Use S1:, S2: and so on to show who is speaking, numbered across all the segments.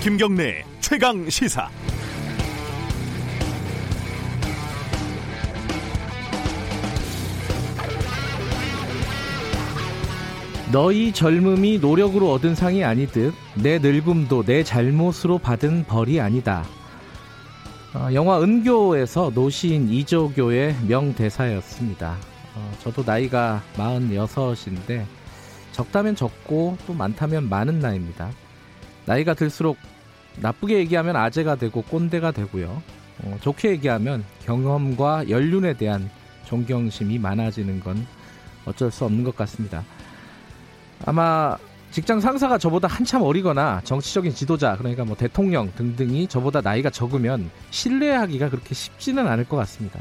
S1: 김경래 최강 시사.
S2: 너희 젊음이 노력으로 얻은 상이 아니듯 내 늙음도 내 잘못으로 받은 벌이 아니다. 어, 영화 은교에서 노시인 이조교의 명대사였습니다. 어, 저도 나이가 46인데 적다면 적고 또 많다면 많은 나이입니다. 나이가 들수록 나쁘게 얘기하면 아재가 되고 꼰대가 되고요. 어, 좋게 얘기하면 경험과 연륜에 대한 존경심이 많아지는 건 어쩔 수 없는 것 같습니다. 아마 직장 상사가 저보다 한참 어리거나 정치적인 지도자 그러니까 뭐 대통령 등등이 저보다 나이가 적으면 신뢰하기가 그렇게 쉽지는 않을 것 같습니다.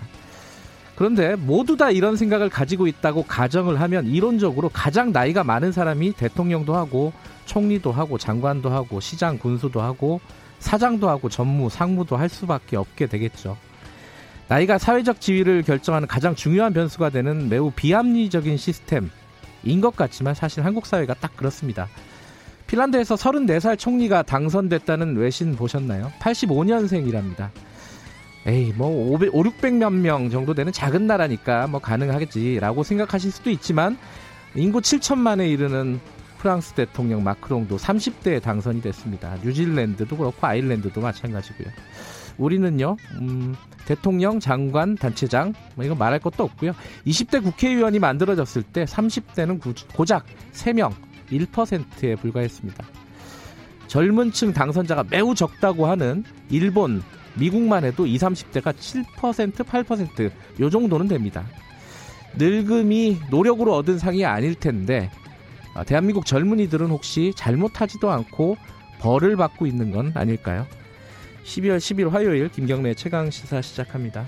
S2: 그런데 모두 다 이런 생각을 가지고 있다고 가정을 하면 이론적으로 가장 나이가 많은 사람이 대통령도 하고 총리도 하고 장관도 하고 시장 군수도 하고 사장도 하고 전무 상무도 할 수밖에 없게 되겠죠. 나이가 사회적 지위를 결정하는 가장 중요한 변수가 되는 매우 비합리적인 시스템 인 것 같지만 사실 한국 사회가 딱 그렇습니다. 핀란드에서 34살 총리가 당선됐다는 외신 보셨나요? 85년생이랍니다. 에이, 뭐, 500, 5, 600몇 명 정도 되는 작은 나라니까 뭐 가능하겠지라고 생각하실 수도 있지만, 인구 7천만에 이르는 프랑스 대통령 마크롱도 30대에 당선이 됐습니다. 뉴질랜드도 그렇고 아일랜드도 마찬가지고요. 우리는요, 음, 대통령, 장관, 단체장, 뭐 이거 말할 것도 없고요. 20대 국회의원이 만들어졌을 때 30대는 고작 3명, 1%에 불과했습니다. 젊은 층 당선자가 매우 적다고 하는 일본, 미국만 해도 20, 30대가 7%, 8%요 정도는 됩니다. 늙음이 노력으로 얻은 상이 아닐 텐데 아, 대한민국 젊은이들은 혹시 잘못하지도 않고 벌을 받고 있는 건 아닐까요? 12월 10일 화요일 김경래 최강 시사 시작합니다.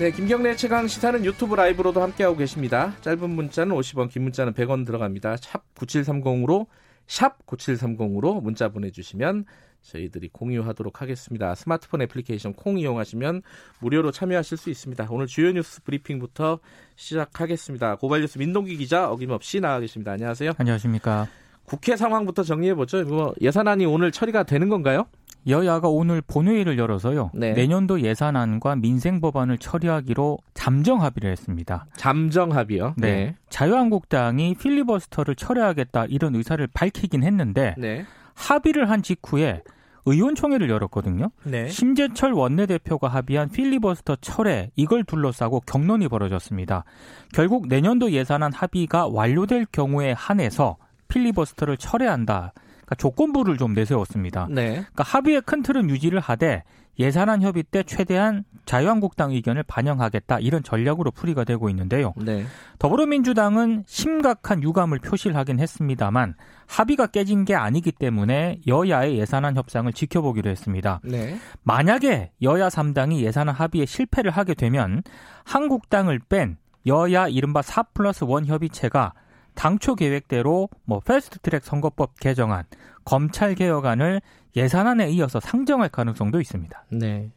S2: 네, 김경래 최강 시사는 유튜브 라이브로도 함께하고 계십니다. 짧은 문자는 50원, 긴 문자는 100원 들어갑니다. 샵 9730으로 샵 9730으로 문자 보내주시면 저희들이 공유하도록 하겠습니다. 스마트폰 애플리케이션 콩 이용하시면 무료로 참여하실 수 있습니다. 오늘 주요 뉴스 브리핑부터 시작하겠습니다. 고발뉴스 민동기 기자 어김없이 나와 계십니다. 안녕하세요.
S3: 안녕하십니까.
S2: 국회 상황부터 정리해보죠. 뭐 예산안이 오늘 처리가 되는 건가요?
S3: 여야가 오늘 본회의를 열어서요. 네. 내년도 예산안과 민생 법안을 처리하기로 잠정 합의를 했습니다.
S2: 잠정 합의요?
S3: 네. 네. 자유한국당이 필리버스터를 철회하겠다 이런 의사를 밝히긴 했는데 네. 합의를 한 직후에 의원총회를 열었거든요. 네. 심재철 원내대표가 합의한 필리버스터 철회 이걸 둘러싸고 경론이 벌어졌습니다. 결국 내년도 예산안 합의가 완료될 경우에 한해서 필리버스터를 철회한다. 그러니까 조건부를 좀 내세웠습니다. 네. 그러니까 합의의 큰 틀은 유지를 하되 예산안 협의 때 최대한 자유한국당 의견을 반영하겠다 이런 전략으로 풀이가 되고 있는데요. 네. 더불어민주당은 심각한 유감을 표시를 하긴 했습니다만 합의가 깨진 게 아니기 때문에 여야의 예산안 협상을 지켜보기로 했습니다. 네. 만약에 여야 3당이 예산안 합의에 실패를 하게 되면 한국당을 뺀 여야 이른바 4 플러스 1 협의체가 당초 계획대로 뭐 패스트트랙 선거법 개정안, 검찰 개혁안을 예산안에 이어서 상정할 가능성도 있습니다.
S2: 네.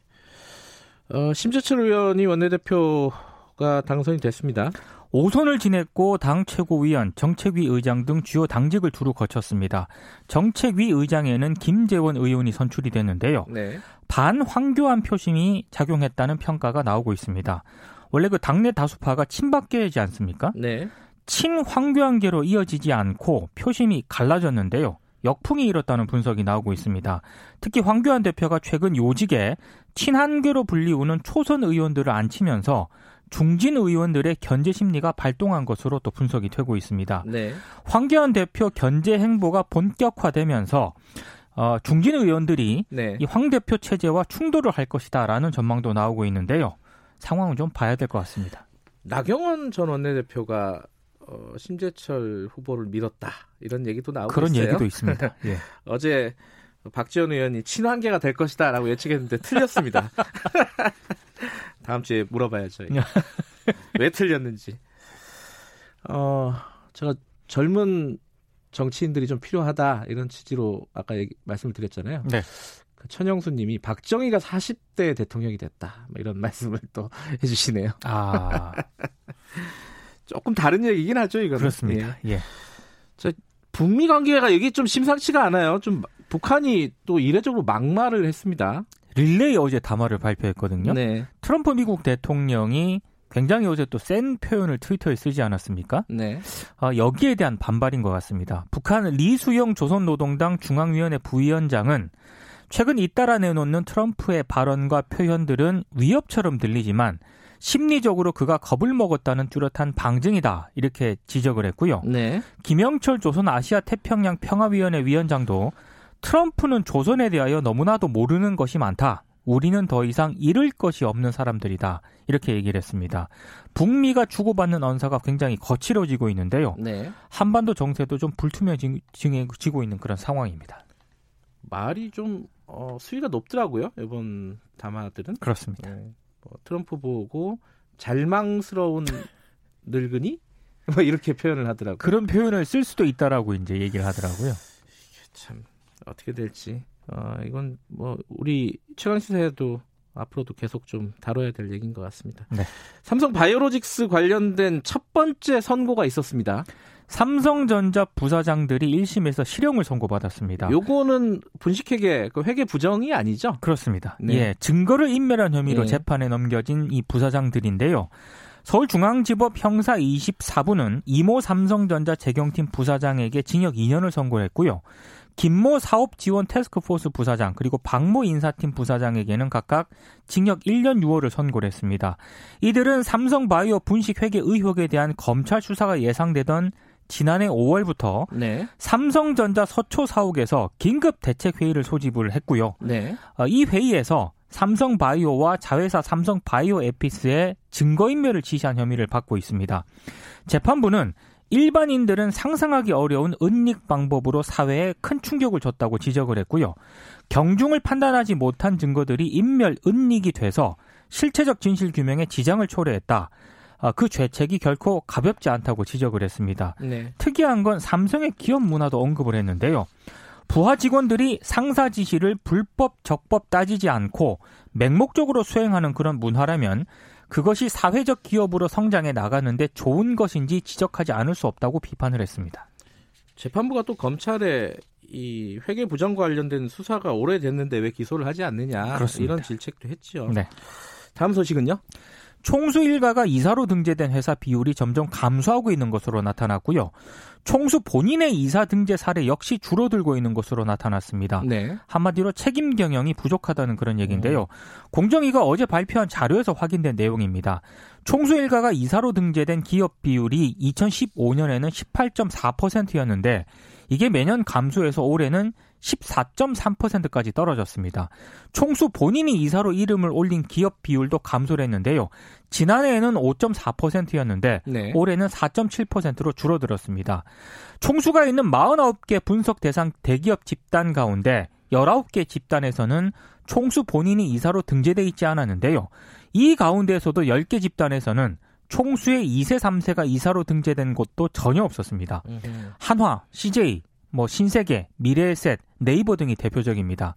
S2: 어, 심재철 의원이 원내대표가 당선이 됐습니다.
S3: 5선을 지냈고 당 최고위원, 정책위 의장 등 주요 당직을 두루 거쳤습니다. 정책위 의장에는 김재원 의원이 선출이 됐는데요. 네. 반황교안 표심이 작용했다는 평가가 나오고 있습니다. 원래 그 당내 다수파가 친박계이지 않습니까? 네. 친황교안계로 이어지지 않고 표심이 갈라졌는데요. 역풍이 일었다는 분석이 나오고 있습니다. 특히 황교안 대표가 최근 요직에 친한계로 불리우는 초선 의원들을 앉히면서 중진 의원들의 견제 심리가 발동한 것으로 또 분석이 되고 있습니다. 네. 황교안 대표 견제 행보가 본격화되면서 어, 중진 의원들이 네. 이황 대표 체제와 충돌을 할 것이다라는 전망도 나오고 있는데요. 상황은 좀 봐야 될 것 같습니다.
S2: 나경원 전 원내대표가 어, 심재철 후보를 밀었다 이런 얘기도 나오고
S3: 그런
S2: 있어요.
S3: 얘기도 있습니다. 예.
S2: 어제 박지원 의원이 친환계가 될 것이다라고 예측했는데 틀렸습니다. 다음 주에 물어봐야죠. 왜 틀렸는지. 어, 제가 젊은 정치인들이 좀 필요하다 이런 취지로 아까 얘기, 말씀을 드렸잖아요. 네. 그 천영수 님이 박정희가 40대 대통령이 됐다 뭐 이런 말씀을 또 해주시네요. 아. 조금 다른 얘기긴 하죠, 이거는.
S3: 그렇습니다. 예. 예.
S2: 자, 북미 관계가 이게 좀 심상치가 않아요. 좀 북한이 또 이례적으로 막말을 했습니다.
S3: 릴레이 어제 담화를 발표했거든요. 네. 트럼프 미국 대통령이 굉장히 어제 또 센 표현을 트위터에 쓰지 않았습니까? 네. 어, 여기에 대한 반발인 것 같습니다. 북한 리수영 조선노동당 중앙위원회 부위원장은 최근 잇따라 내놓는 트럼프의 발언과 표현들은 위협처럼 들리지만 심리적으로 그가 겁을 먹었다는 뚜렷한 방증이다 이렇게 지적을 했고요. 네. 김영철 조선 아시아 태평양 평화위원회 위원장도 트럼프는 조선에 대하여 너무나도 모르는 것이 많다. 우리는 더 이상 잃을 것이 없는 사람들이다. 이렇게 얘기를 했습니다. 북미가 주고받는 언사가 굉장히 거칠어지고 있는데요. 네. 한반도 정세도 좀 불투명해지고 있는 그런 상황입니다.
S2: 말이 좀 어, 수위가 높더라고요. 이번 담화들은.
S3: 그렇습니다. 네.
S2: 뭐, 트럼프 보고 잘망스러운 늙은이? 뭐 이렇게 표현을 하더라고요.
S3: 그런 표현을 쓸 수도 있다라고 이제 얘기를 하더라고요.
S2: 참 어떻게 될지. 어, 이건 뭐 우리 최강 시사에도 앞으로도 계속 좀 다뤄야 될 얘기인 것 같습니다. 네. 삼성 바이오로직스 관련된 첫 번째 선고가 있었습니다.
S3: 삼성전자 부사장들이 1심에서 실형을 선고받았습니다.
S2: 요거는 분식회계 그 회계 부정이 아니죠?
S3: 그렇습니다. 네. 예, 증거를 인멸한 혐의로 네. 재판에 넘겨진 이 부사장들인데요. 서울중앙지법 형사 24부는 이모 삼성전자 재경팀 부사장에게 징역 2년을 선고했고요. 김모 사업지원 테스크포스 부사장 그리고 박모 인사팀 부사장에게는 각각 징역 1년 6월을 선고를 했습니다. 이들은 삼성바이오 분식회계 의혹에 대한 검찰 수사가 예상되던 지난해 5월부터 네. 삼성전자 서초 사옥에서 긴급 대책 회의를 소집을 했고요. 네. 어, 이 회의에서 삼성바이오와 자회사 삼성바이오에피스의 증거인멸을 지시한 혐의를 받고 있습니다. 재판부는 일반인들은 상상하기 어려운 은닉 방법으로 사회에 큰 충격을 줬다고 지적을 했고요. 경중을 판단하지 못한 증거들이 인멸, 은닉이 돼서 실체적 진실 규명에 지장을 초래했다. 아, 그 죄책이 결코 가볍지 않다고 지적을 했습니다. 네. 특이한 건 삼성의 기업 문화도 언급을 했는데요. 부하 직원들이 상사 지시를 불법, 적법 따지지 않고 맹목적으로 수행하는 그런 문화라면 그것이 사회적 기업으로 성장해 나가는데 좋은 것인지 지적하지 않을 수 없다고 비판을 했습니다.
S2: 재판부가 또 검찰에 이 회계 부정과 관련된 수사가 오래됐는데 왜 기소를 하지 않느냐 그렇습니다. 이런 질책도 했죠. 네. 다음 소식은요?
S3: 총수 일가가 이사로 등재된 회사 비율이 점점 감소하고 있는 것으로 나타났고요. 총수 본인의 이사 등재 사례 역시 줄어들고 있는 것으로 나타났습니다. 네. 한마디로 책임 경영이 부족하다는 그런 얘기인데요. 음. 공정위가 어제 발표한 자료에서 확인된 내용입니다. 총수 일가가 이사로 등재된 기업 비율이 2015년에는 18.4%였는데 이게 매년 감소해서 올해는 14.3%까지 떨어졌습니다. 총수 본인이 이사로 이름을 올린 기업 비율도 감소를 했는데요. 지난해에는 5.4%였는데 네. 올해는 4.7%로 줄어들었습니다. 총수가 있는 49개 분석 대상 대기업 집단 가운데 19개 집단에서는 총수 본인이 이사로 등재돼 있지 않았는데요. 이 가운데에서도 10개 집단에서는 총수의 2세, 3세가 이사로 등재된 곳도 전혀 없었습니다. 한화, CJ, 뭐 신세계, 미래에셋, 네이버 등이 대표적입니다.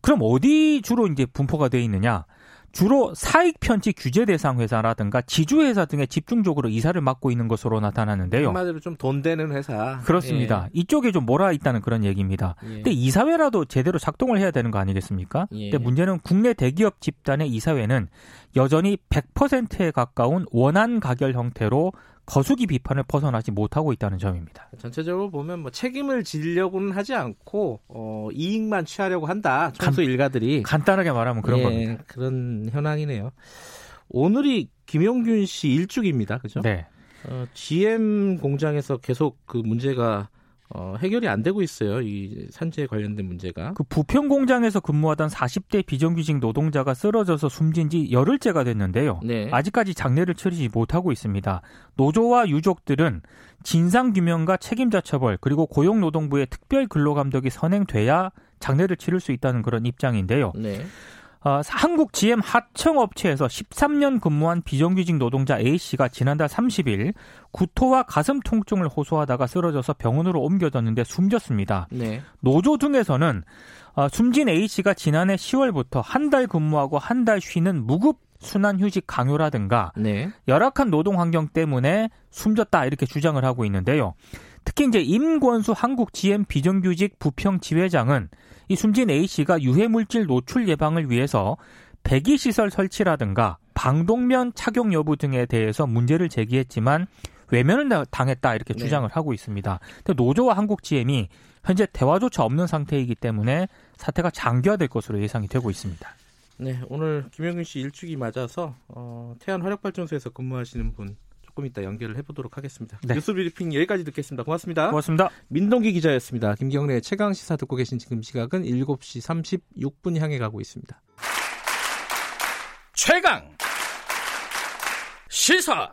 S3: 그럼 어디 주로 이제 분포가 되어 있느냐? 주로 사익 편취 규제 대상 회사라든가 지주 회사 등에 집중적으로 이사를 맡고 있는 것으로 나타나는데요.
S2: 한마디로 좀 돈 되는 회사.
S3: 그렇습니다. 예. 이쪽에 좀 몰아 있다는 그런 얘기입니다. 예. 근데 이사회라도 제대로 작동을 해야 되는 거 아니겠습니까? 예. 근데 문제는 국내 대기업 집단의 이사회는 여전히 100%에 가까운 원한 가결 형태로 거수기 비판을 벗어나지 못하고 있다는 점입니다.
S2: 전체적으로 보면 뭐 책임을 지려고는 하지 않고 어, 이익만 취하려고 한다. 청소 일가들이
S3: 간단하게 말하면 그런
S2: 예,
S3: 겁니다.
S2: 그런 현황이네요. 오늘이 김용균 씨 일주기입니다. 그죠? 네. 어, GM 공장에서 계속 그 문제가 어, 해결이 안 되고 있어요. 이 산재 관련된 문제가.
S3: 그 부평 공장에서 근무하던 40대 비정규직 노동자가 쓰러져서 숨진 지 열흘째가 됐는데요. 네. 아직까지 장례를 치르지 못하고 있습니다. 노조와 유족들은 진상 규명과 책임자 처벌 그리고 고용노동부의 특별 근로 감독이 선행돼야 장례를 치를 수 있다는 그런 입장인데요. 네. 어, 한국 GM 하청 업체에서 13년 근무한 비정규직 노동자 A 씨가 지난달 30일 구토와 가슴 통증을 호소하다가 쓰러져서 병원으로 옮겨졌는데 숨졌습니다. 네. 노조 등에서는 어, 숨진 A 씨가 지난해 10월부터 한 달 근무하고 한 달 쉬는 무급 순환 휴직 강요라든가 네. 열악한 노동 환경 때문에 숨졌다 이렇게 주장을 하고 있는데요. 특히 이제 임권수 한국 GM 비정규직 부평 지회장은 이 숨진 A 씨가 유해물질 노출 예방을 위해서 배기 시설 설치라든가 방독면 착용 여부 등에 대해서 문제를 제기했지만 외면을 당했다 이렇게 네. 주장을 하고 있습니다. 근데 노조와 한국 GM이 현재 대화조차 없는 상태이기 때문에 사태가 장기화될 것으로 예상이 되고 있습니다.
S2: 네, 오늘 김영균 씨 일주기 맞아서 어, 태안 화력발전소에서 근무하시는 분 조금 이따 연결을 해보도록 하겠습니다. 네. 뉴스 브리핑 여기까지 듣겠습니다. 고맙습니다.
S3: 고맙습니다.
S2: 민동기 기자였습니다. 김경래 최강 시사 듣고 계신 지금 시각은 7시 36분 향해 가고 있습니다.
S1: 최강 시사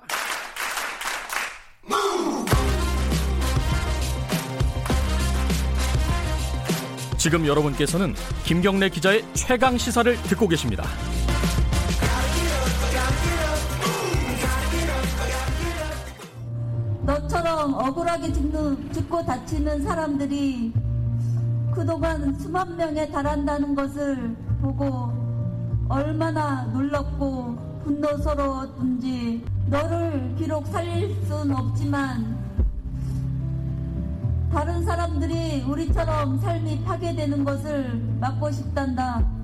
S1: 지금 여러분께서는 김경래 기자의 최강 시사를 듣고 계십니다.
S4: 너처럼 억울하게 죽는, 죽고 다치는 사람들이 그동안 수만 명에 달한다는 것을 보고 얼마나 놀랍고 분노스러웠든지 너를 비록 살릴 순 없지만 다른 사람들이 우리처럼 삶이 파괴되는 것을 막고 싶단다.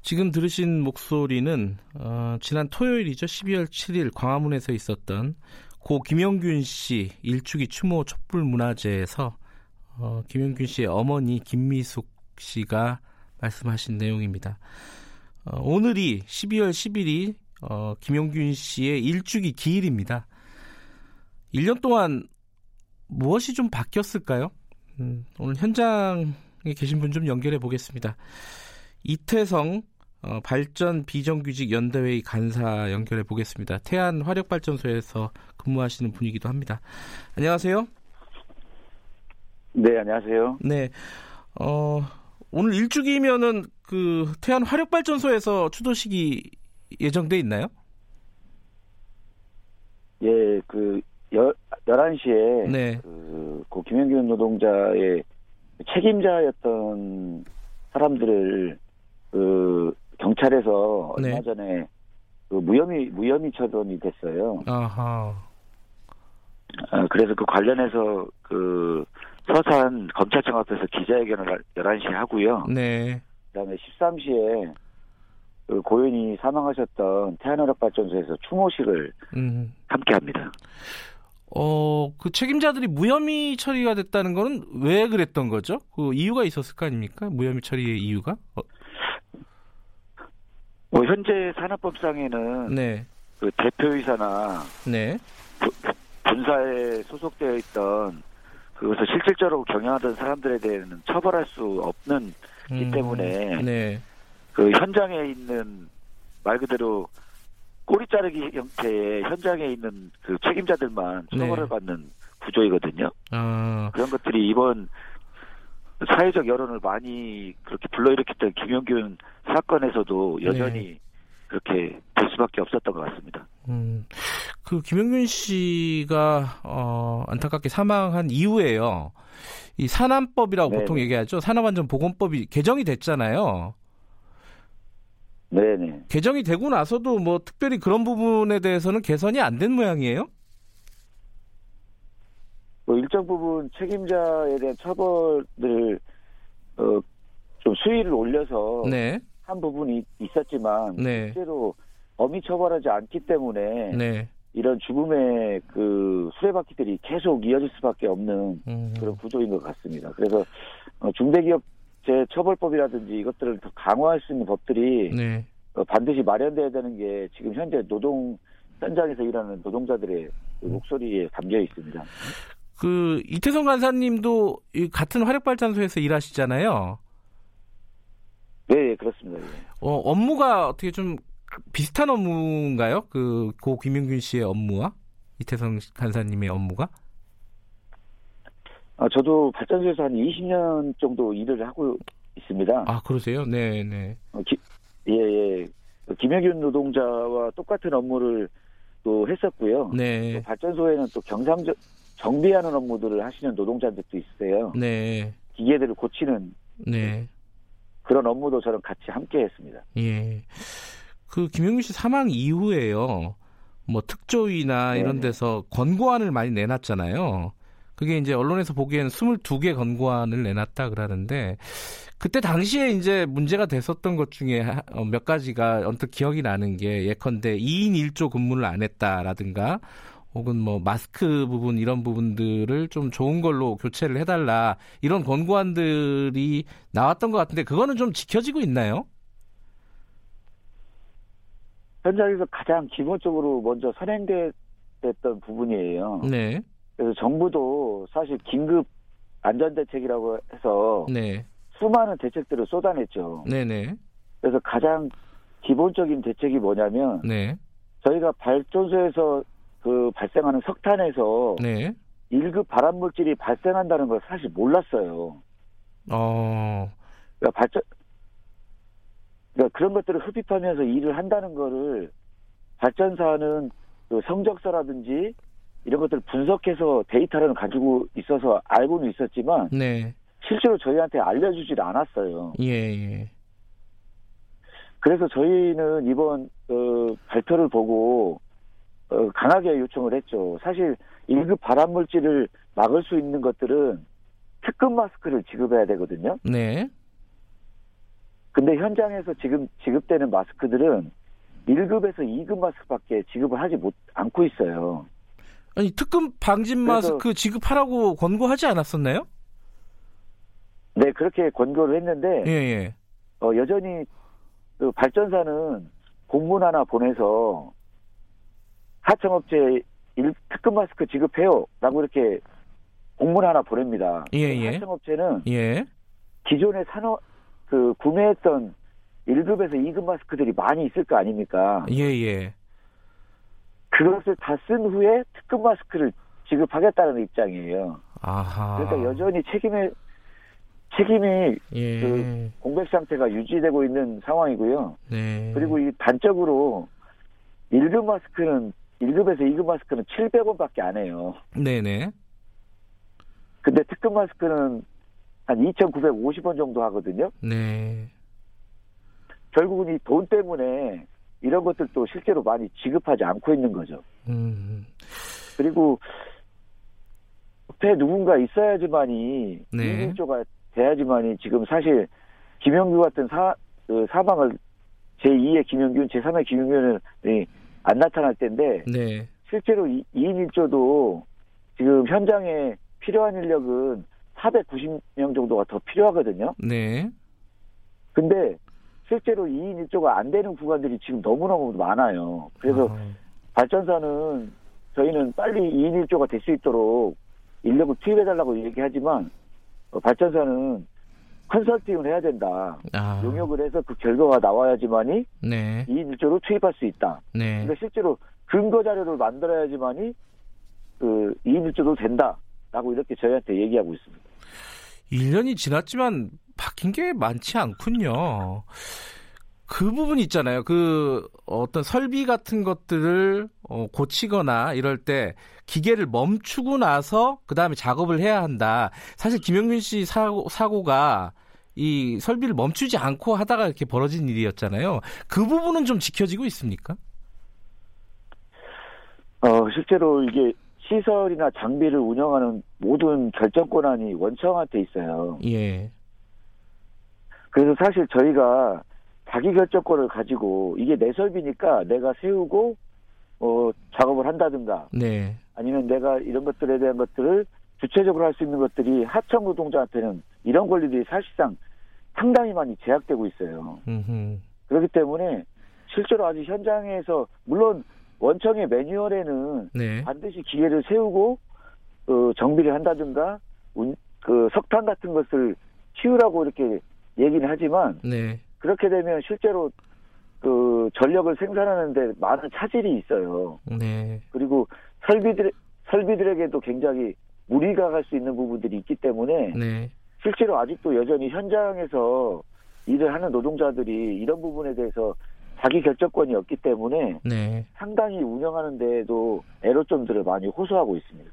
S2: 지금 들으신 목소리는 어, 지난 토요일이죠. 12월 7일 광화문에서 있었던 고 김영균 씨 일주기 추모 촛불 문화제에서 어, 김영균 씨의 어머니 김미숙 씨가 말씀하신 내용입니다. 어, 오늘이 12월 10일이 어, 김영균 씨의 일주기 기일입니다. 1년 동안 무엇이 좀 바뀌었을까요? 음, 오늘 현장에 계신 분 좀 연결해 보겠습니다. 이태성 어, 발전 비정규직 연대회의 간사 연결해 보겠습니다. 태안 화력발전소에서 근무하시는 분이기도 합니다. 안녕하세요.
S5: 네, 안녕하세요.
S2: 네. 어, 오늘 일주기면은 그 태안 화력발전소에서 추도식이 예정돼 있나요?
S5: 예, 그 열, 11시에 네. 그, 고 김영균 노동자의 책임자였던 사람들을 그 경찰에서 네. 얼마 전에 그 무혐의 무혐의 처분이 됐어요. 아하. 아, 그래서 그 관련해서 그 서산 검찰청 앞에서 기자회견을 11시에 하고요. 네. 그다음에 13시에 그 고인이 사망하셨던 태안화력발전소에서 추모식을 음. 함께 합니다.
S2: 어, 그 책임자들이 무혐의 처리가 됐다는 거는 왜 그랬던 거죠? 그 이유가 있었을 거 아닙니까? 무혐의 처리의 이유가? 어.
S5: 뭐 현재 산업법상에는 네. 그 대표이사나 네. 부, 분사에 소속되어 있던 그것을 실질적으로 경영하던 사람들에 대해서는 처벌할 수 없는 음, 이 때문에 네. 그 현장에 있는 말 그대로 꼬리 자르기 형태의 현장에 있는 그 책임자들만 네. 처벌을 네. 받는 구조이거든요. 아. 그런 것들이 이번 사회적 여론을 많이 그렇게 불러일으켰던 김영균 사건에서도 여전히 네. 그렇게 될 수밖에 없었던 것 같습니다. 음,
S2: 그 김영균 씨가 어, 안타깝게 사망한 이후에요. 이 산안법이라고 네 보통 얘기하죠. 산업안전보건법이 개정이 됐잖아요.
S5: 네네.
S2: 개정이 되고 나서도 뭐 특별히 그런 부분에 대해서는 개선이 안 된 모양이에요?
S5: 뭐 일정 부분 책임자에 대한 처벌을 어, 좀 수위를 올려서 네. 한 부분이 있었지만 네. 실제로 범위 처벌하지 않기 때문에 네. 이런 죽음의 그 수레바퀴들이 계속 이어질 수밖에 없는 음. 그런 구조인 것 같습니다. 그래서 어, 중대기업 제 처벌법이라든지 이것들을 더 강화할 수 있는 법들이 네. 어, 반드시 마련돼야 되는 게 지금 현재 노동 현장에서 일하는 노동자들의 그 목소리에 담겨 있습니다.
S2: 그 이태성 간사님도 같은 화력발전소에서 일하시잖아요.
S5: 네, 예, 그렇습니다. 예.
S2: 어, 업무가 어떻게 좀 비슷한 업무인가요? 그 고 김용균 씨의 업무와 이태성 간사님의 업무가?
S5: 아, 저도 발전소에서 한 20년 정도 일을 하고 있습니다.
S2: 아, 그러세요? 네, 네.
S5: 어, 기, 예, 예. 김혜균 노동자와 똑같은 업무를 또 했었고요. 네. 또 발전소에는 또 경상적 정비하는 업무들을 하시는 노동자들도 있으세요. 네. 기계들을 고치는 네. 그런 업무도 저는 같이 함께 했습니다.
S2: 예. 그 김영민 씨 사망 이후에요. 뭐 특조위나 네 이런 데서 권고안을 많이 내놨잖아요. 그게 이제 언론에서 보기에는 22개 건고안을 내놨다 그러는데 그때 당시에 이제 문제가 됐었던 것 중에 어, 몇 가지가 언뜻 기억이 나는 게 예컨대 2인 1조 근무를 안 했다라든가 혹은 뭐 마스크 부분 이런 부분들을 좀 좋은 걸로 교체를 해달라 이런 권고안들이 나왔던 것 같은데 그거는 좀 지켜지고 있나요?
S5: 현장에서 가장 기본적으로 먼저 선행됐던 부분이에요. 네. 그래서 정부도 사실 긴급 안전대책이라고 해서 네. 수많은 대책들을 쏟아냈죠. 네네. 그래서 가장 기본적인 대책이 뭐냐면 네. 저희가 발전소에서 그 발생하는 석탄에서 네. 1급 발암 물질이 발생한다는 걸 사실 몰랐어요. 어. 그러니까 발전 그러니까 그런 것들을 흡입하면서 일을 한다는 거를 발전사는 그 성적서라든지 이런 것들을 분석해서 데이터를 가지고 있어서 알고는 있었지만 네. 실제로 저희한테 알려주질 않았어요. 예, 예. 그래서 저희는 이번 어, 발표를 보고 어, 강하게 요청을 했죠. 사실 1급 발암 물질을 막을 수 있는 것들은 특급 마스크를 지급해야 되거든요. 네. 근데 현장에서 지금 지급되는 마스크들은 1급에서 2급 마스크밖에 지급을 하지 못 않고 있어요.
S2: 아니 특급 방진 마스크 지급하라고 권고하지 않았었나요?
S5: 네 그렇게 권고를 했는데 예, 예. 어, 여전히 그 발전사는 공문 하나 보내서 하청업체 일, 특급 마스크 지급해요 라고 이렇게 공문 하나 보냅니다. 예, 예. 하청업체는 예. 기존의 산업 그 구매했던 1급에서 2급 마스크들이 많이 있을 거 아닙니까? 예, 예. 그것을 다 쓴 후에 특급 마스크를 지급하겠다는 입장이에요. 아하. 그러니까 여전히 책임의 책임이 예. 그 공백 상태가 유지되고 있는 상황이고요. 네. 그리고 이 단적으로 1급 마스크는 1급에서 2급 마스크는 700원밖에 안 해요. 네네. 근데 특급 마스크는 한 2,950원 정도 하거든요. 네. 결국은 이 돈 때문에 이런 것들도 실제로 많이 지급하지 않고 있는 거죠. 음. 그리고 옆에 누군가 있어야지만이 네. 2인조가 돼야지만이 지금 사실 김영규 같은 사, 그 사방을 제2의 김영균, 제3의 김영균이 안 나타날 텐데 네. 실제로 2인 1조도 지금 현장에 필요한 인력은 490명 정도가 더 필요하거든요. 네. 근데 실제로 2인 1조가 안 되는 구간들이 지금 너무너무 많아요. 그래서 아. 발전사는 저희는 빨리 2인 1조가 될 수 있도록 인력을 투입해달라고 얘기하지만 어, 발전사는 컨설팅을 해야 된다. 아. 용역을 해서 그 결과가 나와야지만이 네. 2인 1조로 투입할 수 있다. 네. 그러니까 실제로 근거 자료를 만들어야지만이 그 2인 1조도 된다라고 이렇게 저희한테 얘기하고 있습니다.
S2: 1년이 지났지만 바뀐 게 많지 않군요. 그 부분 있잖아요. 그 어떤 설비 같은 것들을 어, 고치거나 이럴 때 기계를 멈추고 나서 그 다음에 작업을 해야 한다. 사실 김영민 씨 사고, 사고가 이 설비를 멈추지 않고 하다가 이렇게 벌어진 일이었잖아요. 그 부분은 좀 지켜지고 있습니까?
S5: 어, 실제로 이게 시설이나 장비를 운영하는 모든 결정 권한이 원청한테 있어요. 예. 그래서 사실 저희가 자기 결정권을 가지고 이게 내 설비니까 내가 세우고 어 작업을 한다든가 네. 아니면 내가 이런 것들에 대한 것들을 주체적으로 할 수 있는 것들이 하청 노동자한테는 이런 권리들이 사실상 상당히 많이 제약되고 있어요. 음흠. 그렇기 때문에 실제로 아직 현장에서 물론 원청의 매뉴얼에는 네. 반드시 기계를 세우고 어, 정비를 한다든가 운, 그 석탄 같은 것을 치우라고 이렇게 얘기는 하지만 네. 그렇게 되면 실제로 그 전력을 생산하는데 많은 차질이 있어요. 네. 그리고 설비들 설비들에게도 굉장히 무리가 갈 수 있는 부분들이 있기 때문에 네. 실제로 아직도 여전히 현장에서 일을 하는 노동자들이 이런 부분에 대해서 자기 결정권이 없기 때문에 네. 상당히 운영하는 데에도 애로점들을 많이 호소하고 있습니다.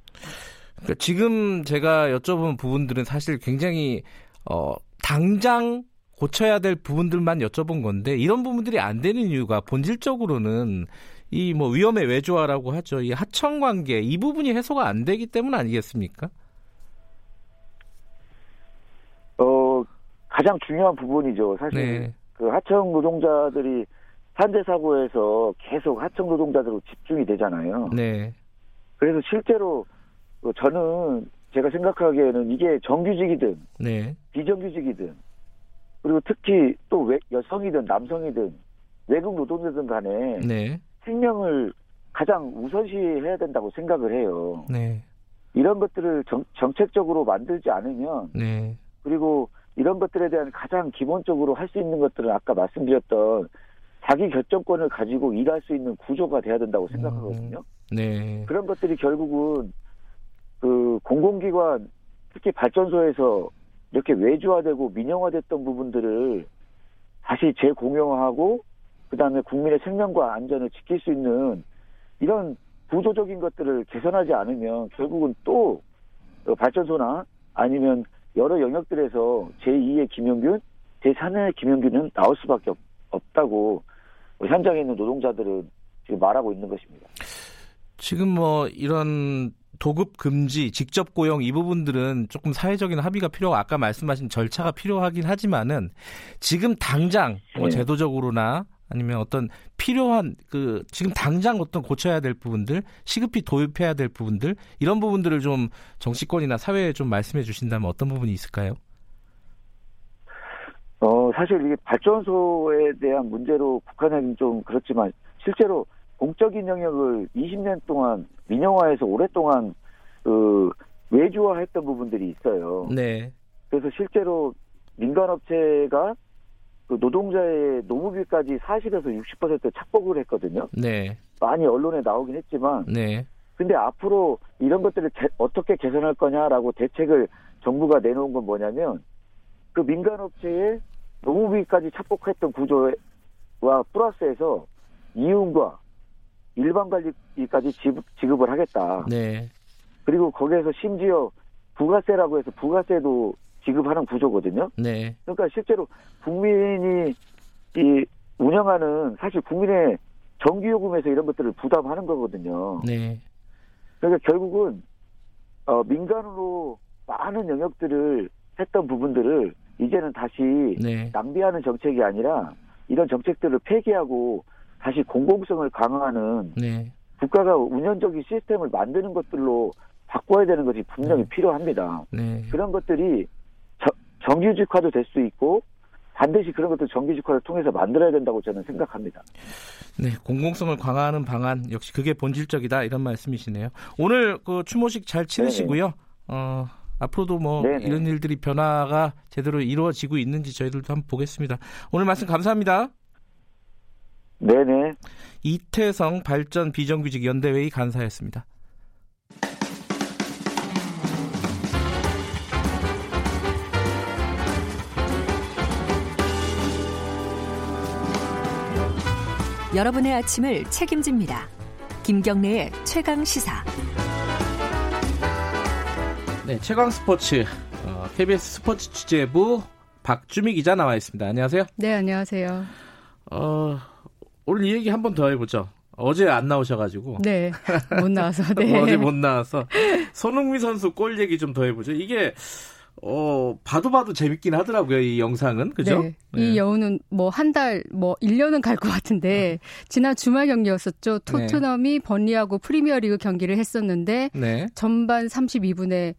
S2: 그러니까 지금 제가 여쭤본 부분들은 사실 굉장히 어, 당장 고쳐야 될 부분들만 여쭤본 건데 이런 부분들이 안 되는 이유가 본질적으로는 이 뭐 위험의 외조화라고 하죠. 이 하청 관계 이 부분이 해소가 안 되기 때문 아니겠습니까?
S5: 어 가장 중요한 부분이죠. 사실 네. 그 하청 노동자들이 산재 사고에서 계속 하청 노동자들로 집중이 되잖아요. 네. 그래서 실제로 저는 제가 생각하기에는 이게 정규직이든 네. 비정규직이든 그리고 특히 또 외, 여성이든 남성이든 외국 노동자든 간에 네. 생명을 가장 우선시해야 된다고 생각을 해요. 네. 이런 것들을 정, 정책적으로 만들지 않으면 네. 그리고 이런 것들에 대한 가장 기본적으로 할 수 있는 것들은 아까 말씀드렸던 자기 결정권을 가지고 일할 수 있는 구조가 돼야 된다고 생각하거든요. 음, 네. 그런 것들이 결국은 그 공공기관 특히 발전소에서 이렇게 외주화되고 민영화됐던 부분들을 다시 재공영화하고 그다음에 국민의 생명과 안전을 지킬 수 있는 이런 구조적인 것들을 개선하지 않으면 결국은 또 발전소나 아니면 여러 영역들에서 제2의 김영균, 제3의 김영균은 나올 수밖에 없 다고 현장에 있는 노동자들은 지금 말하고 있는 것입니다.
S2: 지금 뭐 이런 도급 금지, 직접 고용 이 부분들은 조금 사회적인 합의가 필요하고 아까 말씀하신 절차가 필요하긴 하지만은 지금 당장 뭐 네. 제도적으로나 아니면 어떤 필요한 그 지금 당장 어떤 고쳐야 될 부분들, 시급히 도입해야 될 부분들 이런 부분들을 좀 정치권이나 사회에 좀 말씀해 주신다면 어떤 부분이 있을까요?
S5: 어 사실 이게 발전소에 대한 문제로 북한에는 좀 그렇지만 실제로 공적인 영역을 20년 동안 민영화해서 오랫동안 그 외주화했던 부분들이 있어요. 네. 그래서 실제로 민간업체가 그 노동자의 노무비까지 40에서 60% 착복을 했거든요. 네. 많이 언론에 나오긴 했지만. 네. 근데 앞으로 이런 것들을 제, 어떻게 개선할 거냐라고 대책을 정부가 내놓은 건 뭐냐면 그 민간업체의 노무비까지 착복했던 구조와 플러스해서 이윤과 일반 관리까지 지급, 지급을 하겠다. 네. 그리고 거기에서 심지어 부가세라고 해서 부가세도 지급하는 구조거든요. 네. 그러니까 실제로 국민이 이 운영하는 사실 국민의 전기요금에서 이런 것들을 부담하는 거거든요. 네. 그러니까 결국은 어, 민간으로 많은 영역들을 했던 부분들을 이제는 다시 네. 낭비하는 정책이 아니라 이런 정책들을 폐기하고 다시 공공성을 강화하는 네. 국가가 운영적인 시스템을 만드는 것들로 바꿔야 되는 것이 분명히 네. 필요합니다. 네. 그런 것들이 정규직화도 될 수 있고 반드시 그런 것도 정규직화를 통해서 만들어야 된다고 저는 생각합니다.
S2: 네, 공공성을 강화하는 방안 역시 그게 본질적이다 이런 말씀이시네요. 오늘 그 추모식 잘 치르시고요. 네 어, 앞으로도 뭐 네네. 이런 일들이 변화가 제대로 이루어지고 있는지 저희들도 한번 보겠습니다. 오늘 말씀 감사합니다.
S5: 네네.
S2: 이태성 발전 비정규직 연대회의 간사였습니다.
S6: 여러분의 아침을 책임집니다. 김경래의 최강 시사.
S2: 네, 최강 스포츠 어, KBS 스포츠 취재부 박주미 기자 나와 있습니다. 안녕하세요.
S7: 네, 안녕하세요.
S2: 어, 오늘 이 얘기 한 번 더 해보죠. 어제 안 나오셔가지고.
S7: 네. 못 나와서, 네.
S2: 어제 못 나와서. 손흥민 선수 골 얘기 좀 더 해보죠. 이게, 어, 봐도 봐도 재밌긴 하더라고요, 이 영상은. 그죠? 네.
S7: 네. 이 여우는 뭐 한 달, 뭐 1년은 갈 것 같은데, 지난 주말 경기였었죠. 토트넘이 네. 번리하고 프리미어 리그 경기를 했었는데, 네. 전반 32분에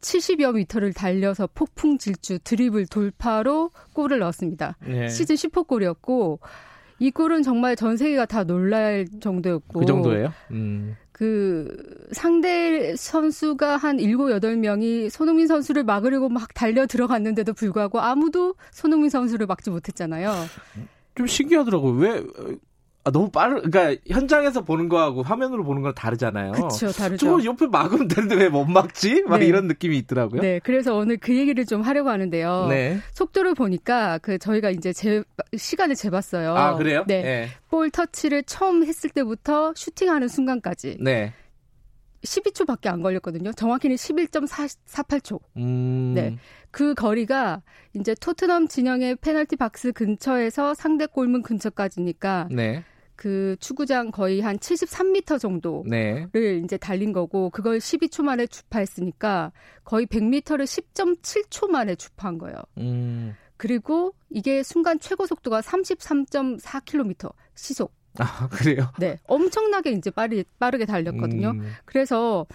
S7: 70여 미터를 달려서 폭풍 질주 드리블 돌파로 골을 넣었습니다. 네. 시즌 10호 골이었고, 이 골은 정말 전 세계가 다 놀랄 정도였고.
S2: 그 정도예요? 음.
S7: 그 상대 선수가 한 7, 8명이 손흥민 선수를 막으려고 막 달려 들어갔는데도 불구하고 아무도 손흥민 선수를 막지 못했잖아요.
S2: 좀 신기하더라고요. 왜 아, 너무 빠르, 그러니까 현장에서 보는 거하고 화면으로 보는 건 다르잖아요.
S7: 그렇죠, 다르죠.
S2: 저거 옆에 막으면 되는데 왜 못 막지? 막 네. 이런 느낌이 있더라고요.
S7: 네, 그래서 오늘 그 얘기를 좀 하려고 하는데요. 네. 속도를 보니까 그 저희가 이제 제 시간을 재봤어요.
S2: 아 그래요?
S7: 네. 네. 볼 터치를 처음 했을 때부터 슈팅하는 순간까지. 네. 12초밖에 안 걸렸거든요. 정확히는 11.48초. 음. 네. 그 거리가 이제 토트넘 진영의 페널티 박스 근처에서 상대 골문 근처까지니까 네. 그 축구장 거의 한 73m 정도를 네. 이제 달린 거고 그걸 12초 만에 주파했으니까 거의 100m를 10.7초 만에 주파한 거예요. 음. 그리고 이게 순간 최고 속도가 33.4km 시속.
S2: 아, 그래요?
S7: 네. 엄청나게 이제 빠르, 빠르게 달렸거든요. 음. 그래서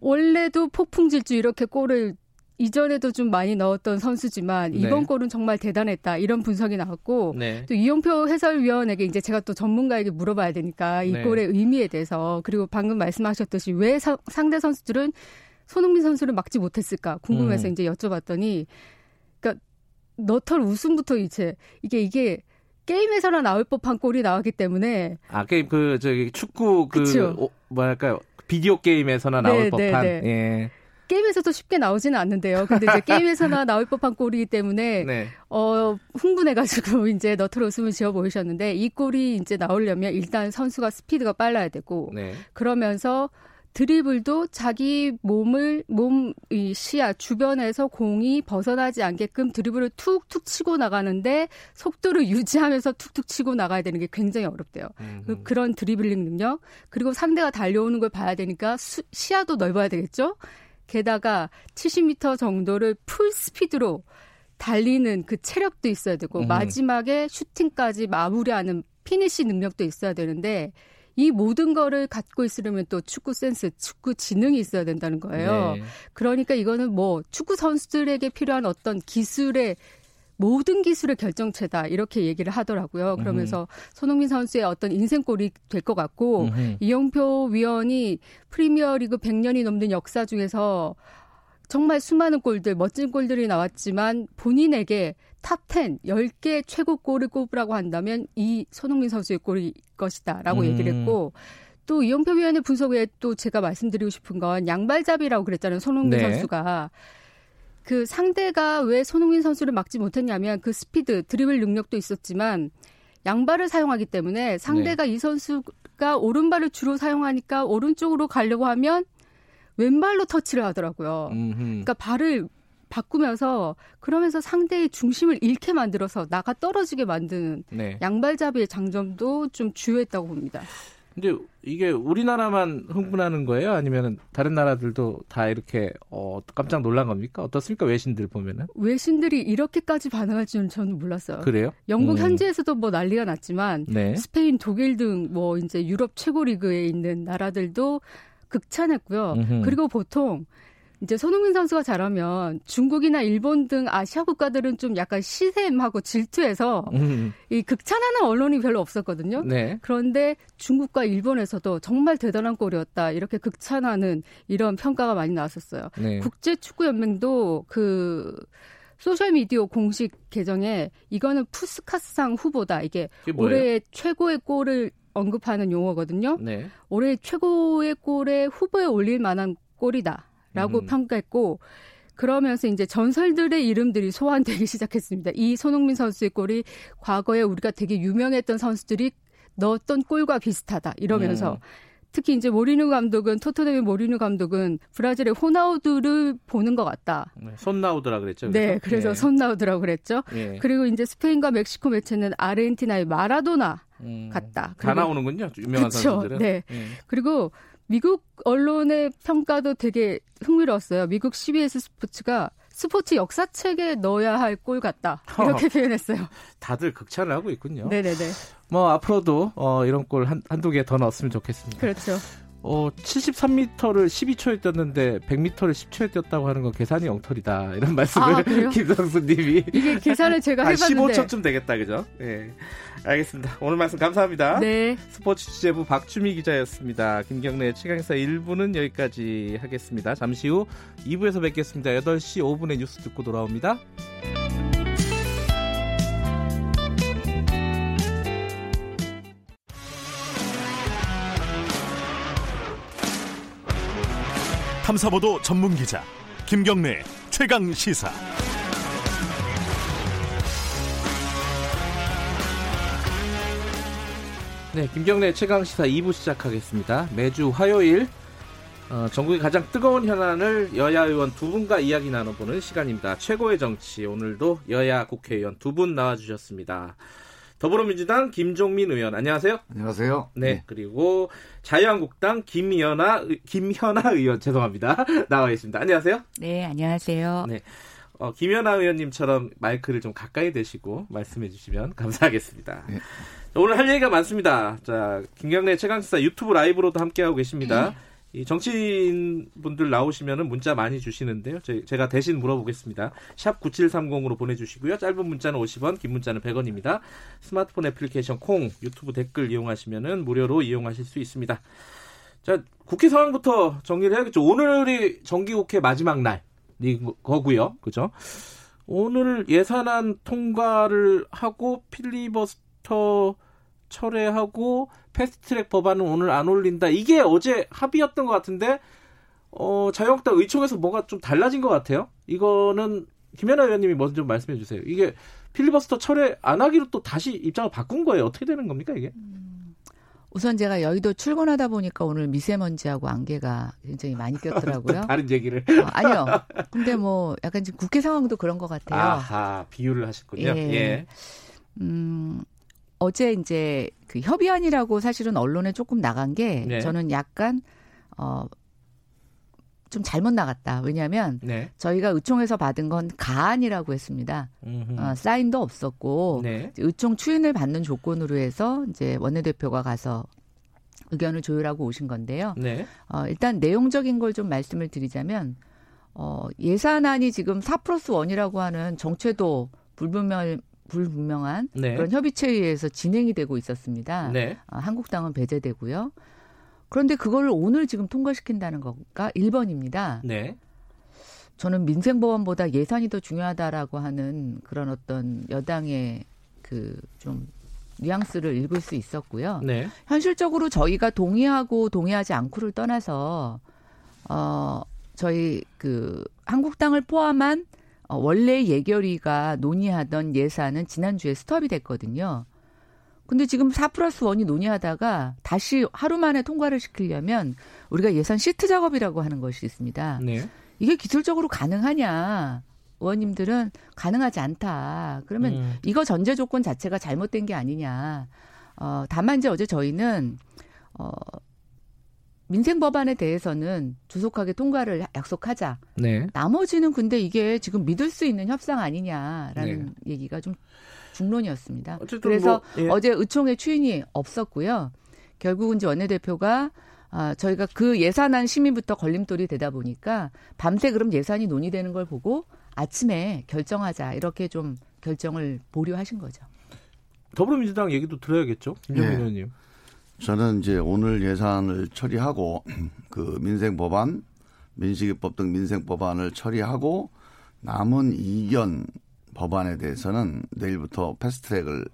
S7: 원래도 폭풍 질주 이렇게 골을 이전에도 좀 많이 넣었던 선수지만 이번 네. 골은 정말 대단했다 이런 분석이 나왔고 네. 또 이용표 해설위원에게 이제 제가 또 전문가에게 물어봐야 되니까 이 네. 골의 의미에 대해서 그리고 방금 말씀하셨듯이 왜 사, 상대 선수들은 손흥민 선수를 막지 못했을까 궁금해서 음. 이제 여쭤봤더니 그러니까 너털 우승부터 이제 이게 이게 게임에서나 나올 법한 골이 나왔기 때문에
S2: 아 게임 그 저기 축구 그 오, 뭐랄까요 비디오 게임에서나 나올 네, 네 법한 네, 네. 예.
S7: 게임에서도 쉽게 나오지는 않는데요. 근데 이제 게임에서나 나올 법한 골이기 때문에 네. 어 흥분해가지고 이제 너트로 웃음을 지어 보이셨는데 이 골이 이제 나오려면 일단 선수가 스피드가 빨라야 되고 네. 그러면서 드리블도 자기 몸을 몸 이 시야 주변에서 공이 벗어나지 않게끔 드리블을 툭툭 치고 나가는데 속도를 유지하면서 툭툭 치고 나가야 되는 게 굉장히 어렵대요. 음. 그런 드리블링 능력 그리고 상대가 달려오는 걸 봐야 되니까 수, 시야도 넓어야 되겠죠. 게다가 70m 정도를 full speed로 달리는 그 체력도 있어야 되고 음. 마지막에 슈팅까지 마무리하는 피니시 능력도 있어야 되는데 이 모든 거를 갖고 있으려면 또 축구 센스, 축구 지능이 있어야 된다는 거예요. 네. 그러니까 이거는 뭐 축구 선수들에게 필요한 어떤 기술의 모든 기술의 결정체다 이렇게 얘기를 하더라고요. 그러면서 음. 손흥민 선수의 어떤 인생골이 될 것 같고 음. 이영표 위원이 프리미어리그 100년이 넘는 역사 중에서 정말 수많은 골들, 멋진 골들이 나왔지만 본인에게 탑10, 10개 최고 골을 꼽으라고 한다면 이 손흥민 선수의 골일 것이다 라고 음. 얘기를 했고 또 이영표 위원의 분석 에 또 제가 말씀드리고 싶은 건 양발잡이라고 그랬잖아요. 손흥민 네. 선수가. 그 상대가 왜 손흥민 선수를 막지 못했냐면 그 스피드, 드리블 능력도 있었지만 양발을 사용하기 때문에 상대가 네. 이 선수가 오른발을 주로 사용하니까 오른쪽으로 가려고 하면 왼발로 터치를 하더라고요. 음흠. 그러니까 발을 바꾸면서 그러면서 상대의 중심을 잃게 만들어서 나가 떨어지게 만드는 네. 양발잡이의 장점도 좀 주요했다고 봅니다.
S2: 근데 이게 우리나라만 흥분하는 거예요? 아니면 다른 나라들도 다 이렇게 어, 깜짝 놀란 겁니까? 어떻습니까? 외신들 보면은?
S7: 외신들이 이렇게까지 반응할 줄은 저는 몰랐어요.
S2: 그래요?
S7: 영국 음. 현지에서도 뭐 난리가 났지만 네. 스페인, 독일 등 뭐 이제 유럽 최고 리그에 있는 나라들도 극찬했고요. 음흠. 그리고 보통 이제 손흥민 선수가 잘하면 중국이나 일본 등 아시아 국가들은 좀 약간 시샘하고 질투해서 음. 이 극찬하는 언론이 별로 없었거든요. 네. 그런데 중국과 일본에서도 정말 대단한 골이었다 이렇게 극찬하는 이런 평가가 많이 나왔었어요. 네. 국제 축구 연맹도 그 소셜 미디어 공식 계정에 이거는 푸스카스상 후보다 이게 올해 최고의 골을 언급하는 용어거든요. 네. 올해 최고의 골에 후보에 올릴 만한 골이다. 라고 음. 평가했고 그러면서 이제 전설들의 이름들이 소환되기 시작했습니다. 이 손흥민 선수의 골이 과거에 우리가 되게 유명했던 선수들이 넣었던 골과 비슷하다 이러면서 음. 특히 이제 모리뉴 감독은 토트넘의 모리뉴 감독은 브라질의 호나우두를 보는 것 같다.
S2: 네, 손나우드라 그랬죠.
S7: 그래서? 네, 그래서 네. 손나우드라고 그랬죠. 네. 그리고 이제 스페인과 멕시코 매체는 아르헨티나의 마라도나 음, 같다.
S2: 다 나오는군요. 유명한 그쵸? 선수들은.
S7: 네. 네. 그리고 미국 언론의 평가도 되게 흥미로웠어요. 미국 CBS 스포츠가 스포츠 역사책에 넣어야 할골 같다. 이렇게 표현했어요.
S2: 다들 극찬을 하고 있군요.
S7: 네네네.
S2: 뭐 앞으로도 어, 이런 골 한, 한두 개 더 넣었으면 좋겠습니다.
S7: 그렇죠.
S2: 어, 73m를 12초에 뛰었는데 100m를 10초에 뛰었다고 하는 건 계산이 엉터리다. 이런 말씀을 아, 김성수 님이.
S7: 이게 계산을 제가 해봤는데.
S2: 15초쯤 되겠다. 그죠? 예. 네. 알겠습니다. 오늘 말씀 감사합니다.
S7: 네.
S2: 스포츠 취재부 박주미 기자였습니다. 김경래 최강사 1부는 여기까지 하겠습니다. 잠시 후 2부에서 뵙겠습니다. 8시 5분에 뉴스 듣고 돌아옵니다.
S8: 탐사보도 전문 기자 김경래 최강 시사.
S2: 네, 김경래 최강 시사 2부 시작하겠습니다. 매주 화요일 어, 전국의 가장 뜨거운 현안을 여야 의원 두 분과 이야기 나눠보는 시간입니다. 최고의 정치 오늘도 여야 국회의원 두 분 나와주셨습니다. 더불어민주당 김종민 의원 안녕하세요.
S9: 안녕하세요.
S2: 네, 네. 그리고 자유한국당 김연아 김현아 의원 죄송합니다 나와 있습니다. 안녕하세요.
S10: 네, 안녕하세요. 네.
S2: 어, 김연아 의원님처럼 마이크를 좀 가까이 대시고 말씀해 주시면 감사하겠습니다. 네. 오늘 할 얘기가 많습니다. 자, 김경래 최강시사 유튜브 라이브로도 함께하고 계십니다. 네. 이 정치인 분들 나오시면은 문자 많이 주시는데요. 제, 가 대신 물어보겠습니다. 샵 9730으로 보내주시고요. 짧은 문자는 50원, 긴 문자는 100원입니다. 스마트폰 애플리케이션 콩, 유튜브 댓글 이용하시면은 무료로 이용하실 수 있습니다. 자, 국회 상황부터 정리를 해야겠죠. 오늘이 정기국회 마지막 날이 거고요. 그죠? 오늘 예산안 통과를 하고 필리버스터 철회하고 패스트트랙 법안은 오늘 안 올린다. 이게 어제 합의였던 것 같은데 어, 자유한국당 의총에서 뭐가 좀 달라진 것 같아요. 이거는 김연아 의원님이 먼저 좀 말씀해 주세요. 이게 필리버스터 철회 안 하기로 또 다시 입장을 바꾼 거예요. 어떻게 되는 겁니까 이게? 음,
S9: 우선 제가 여의도 출근하다 보니까 오늘 미세먼지하고 안개가 굉장히 많이 꼈더라고요.
S2: 다른 얘기를.
S9: 어, 아니요. 근데 뭐 약간 지금 국회 상황도 그런 것 같아요.
S2: 아하, 비유를 하셨군요. 예. 예.
S9: 음, 어제 이제 그 협의안이라고 사실은 언론에 조금 나간 게 네. 저는 약간 어. 좀 잘못 나갔다. 왜냐하면 네. 저희가 의총에서 받은 건 가안이라고 했습니다. 어, 사인도 없었고 네. 의총 추인을 받는 조건으로 해서 이제 원내대표가 가서 의견을 조율하고 오신 건데요. 네. 어, 일단 내용적인 걸 좀 말씀을 드리자면 어, 예산안이 지금 4 플러스 1이라고 하는 정체도 불분명 불분명한 네. 그런 협의체에 의해서 진행이 되고 있었습니다. 네. 어, 한국당은 배제되고요. 그런데 그걸 오늘 지금 통과시킨다는 거가 1번입니다. 네. 저는 민생법원보다 예산이 더 중요하다라고 하는 그런 어떤 여당의 그 좀 뉘앙스를 읽을 수 있었고요. 네. 현실적으로 저희가 동의하고 동의하지 않고를 떠나서 어 저희 그 한국당을 포함한 어, 원래 예결위가 논의하던 예산은 지난주에 스톱이 됐거든요. 근데 지금 4 플러스 1이 논의하다가 다시 하루 만에 통과를 시키려면 우리가 예산 시트 작업이라고 하는 것이 있습니다. 네. 이게 기술적으로 가능하냐? 의원님들은 가능하지 않다. 그러면 음. 이거 전제 조건 자체가 잘못된 게 아니냐. 어, 다만 이제 어제 저희는 어, 민생 법안에 대해서는 조속하게 통과를 약속하자. 네. 나머지는 근데 이게 지금 믿을 수 있는 협상 아니냐라는 네. 얘기가 좀 중론이었습니다. 그래서 뭐, 예. 어제 의총의 추인이 없었고요. 결국은 이제 원내대표가 아, 저희가 그 예산안 심의부터 걸림돌이 되다 보니까 밤새 그럼 예산이 논의되는 걸 보고 아침에 결정하자 이렇게 좀 결정을 보류하신 거죠.
S2: 더불어민주당 얘기도 들어야겠죠, 김정민 네. 의원님.
S10: 저는 이제 오늘 예산을 처리하고 그 민생 법안, 민식이법 등 민생 법안을 처리하고 남은 이견 법안에 대해서는 내일부터 패스트트랙을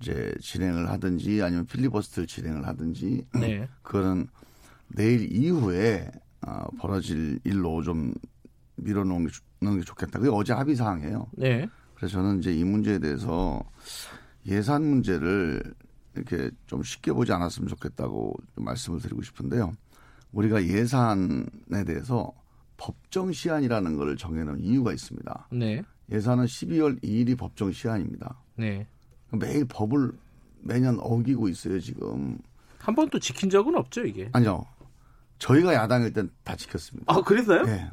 S10: 이제 진행을 하든지 아니면 필리버스트를 진행을 하든지 네. 그거는 내일 이후에 어, 벌어질 일로 좀 밀어놓는 게 좋겠다. 그게 어제 합의 사항이에요. 네. 그래서 저는 이제 이 문제에 대해서 예산 문제를 이렇게 좀 쉽게 보지 않았으면 좋겠다고 말씀을 드리고 싶은데요. 우리가 예산에 대해서 법정 시한이라는 걸 정해놓은 이유가 있습니다. 네. 예산은 12월 2일이 법정 시한입니다. 네. 매일 법을 매년 어기고 있어요 지금.
S2: 한 번도 지킨 적은 없죠 이게?
S10: 아니요. 저희가 야당일 땐 다 지켰습니다.
S2: 아 그랬어요? 네.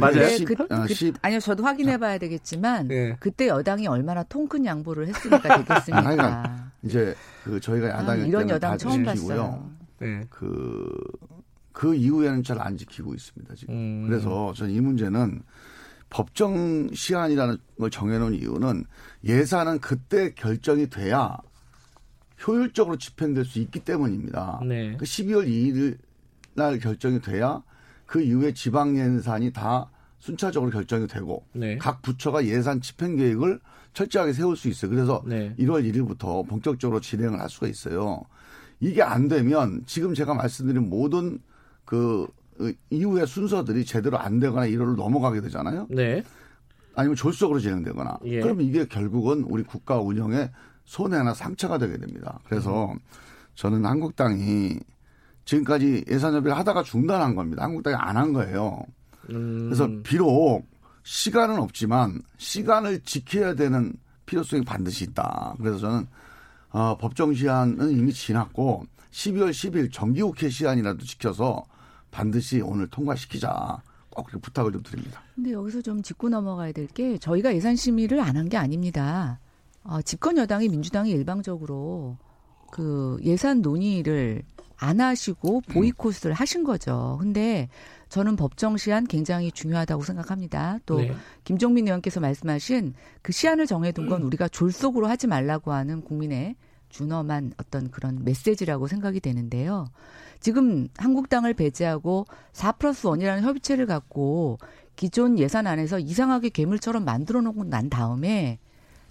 S9: 맞아요. 네, 그, 그, 아, 아니요, 저도 확인해봐야 되겠지만 네. 그때 여당이 얼마나 통큰 양보를 했으니까 되겠습니까? 아, 그러니까
S10: 이제 그 저희가 야당일 아, 이런 여당 처음 봤어요. 네. 그, 그 이후에는 잘 안 지키고 있습니다, 지금. 음. 그래서 저는 이 문제는 법정 시한이라는 걸 정해놓은 이유는 예산은 그때 결정이 돼야 효율적으로 집행될 수 있기 때문입니다. 네. 그 12월 2일 날 결정이 돼야 그 이후에 지방 예산이 다 순차적으로 결정이 되고 네. 각 부처가 예산 집행 계획을 철저하게 세울 수 있어요. 그래서 네. 1월 1일부터 본격적으로 진행을 할 수가 있어요. 이게 안 되면 지금 제가 말씀드린 모든 그 이후의 순서들이 제대로 안 되거나 1월로 넘어가게 되잖아요. 네. 아니면 졸속으로 진행되거나. 예. 그러면 이게 결국은 우리 국가 운영에 손해나 상처가 되게 됩니다. 그래서 음. 저는 한국당이 지금까지 예산 협의를 하다가 중단한 겁니다. 한국당이 안 한 거예요. 음. 그래서 비록 시간은 없지만 시간을 지켜야 되는 필요성이 반드시 있다. 그래서 저는 어, 법정 시한은 이미 지났고 12월 10일 정기국회 시한이라도 지켜서 반드시 오늘 통과시키자. 꼭 부탁을 좀 드립니다.
S9: 근데 여기서 좀 짚고 넘어가야 될 게 저희가 예산 심의를 안 한 게 아닙니다. 어, 집권 여당이 민주당이 일방적으로 그 예산 논의를 안 하시고 보이콧을 음. 하신 거죠. 근데 저는 법정 시한 굉장히 중요하다고 생각합니다. 또 네. 김종민 의원께서 말씀하신 그 시한을 정해둔 건 음. 우리가 졸속으로 하지 말라고 하는 국민의 준엄한 어떤 그런 메시지라고 생각이 되는데요. 지금 한국당을 배제하고 4 플러스 1이라는 협의체를 갖고 기존 예산 안에서 이상하게 괴물처럼 만들어 놓고 난 다음에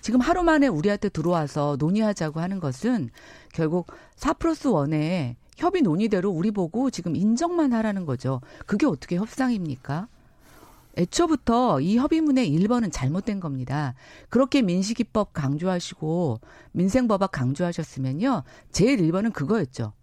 S9: 지금 하루 만에 우리한테 들어와서 논의하자고 하는 것은 결국 4 플러스 1에 협의 논의대로 우리 보고 지금 인정만 하라는 거죠. 그게 어떻게 협상입니까? 애초부터 이 협의문의 1번은 잘못된 겁니다. 그렇게 민식이법 강조하시고 민생법악 강조하셨으면요. 제일 1번은 그거였죠.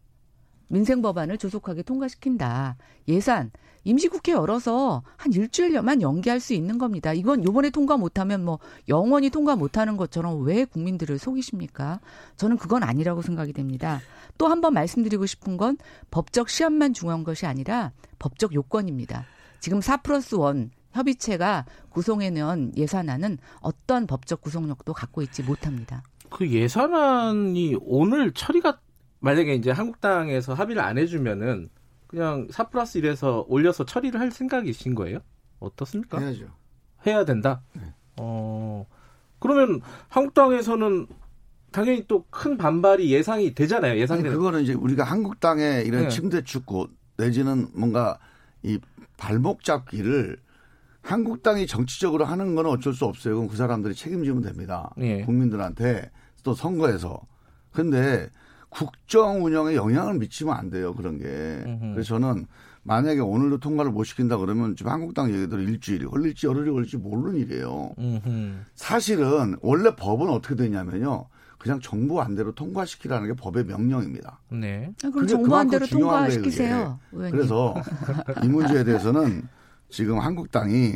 S9: 민생법안을 조속하게 통과시킨다. 예산 임시국회 열어서 한 일주일만 연기할 수 있는 겁니다. 이건 요번에 통과 못하면 뭐 영원히 통과 못하는 것처럼 왜 국민들을 속이십니까? 저는 그건 아니라고 생각이 됩니다. 또 한 번 말씀드리고 싶은 건 법적 시험만 중요한 것이 아니라 법적 요건입니다. 지금 4 플러스 1 협의체가 구성해놓은 예산안은 어떤 법적 구속력도 갖고 있지 못합니다.
S2: 그 예산안이 오늘 처리가 만약에 이제 한국당에서 합의를 안 해주면은 그냥 4 플러스 1에서 올려서 처리를 할 생각이신 거예요? 어떻습니까?
S10: 해야죠.
S2: 해야 된다? 네. 어, 그러면 한국당에서는 당연히 또 큰 반발이 예상이 되잖아요. 예상되는.
S10: 그거는 이제 우리가 한국당의 이런 네. 침대 축구 내지는 뭔가 이 발목 잡기를 한국당이 정치적으로 하는 건 어쩔 수 없어요. 그럼 그 사람들이 책임지면 됩니다. 네. 국민들한테 또 선거에서. 근데 국정 운영에 영향을 미치면 안 돼요. 그런 게. 음흠. 그래서 저는 만약에 오늘도 통과를 못 시킨다 그러면 지금 한국당 얘기대로 일주일이 걸릴지 열흘이 걸릴지 모르는 일이에요. 음흠. 사실은 원래 법은 어떻게 되냐면요. 그냥 정부 안대로 통과시키라는 게 법의 명령입니다.
S9: 네. 아, 그럼 정부 안대로 통과시키세요.
S10: 거예요, 그래서 이 문제에 대해서는 지금 한국당이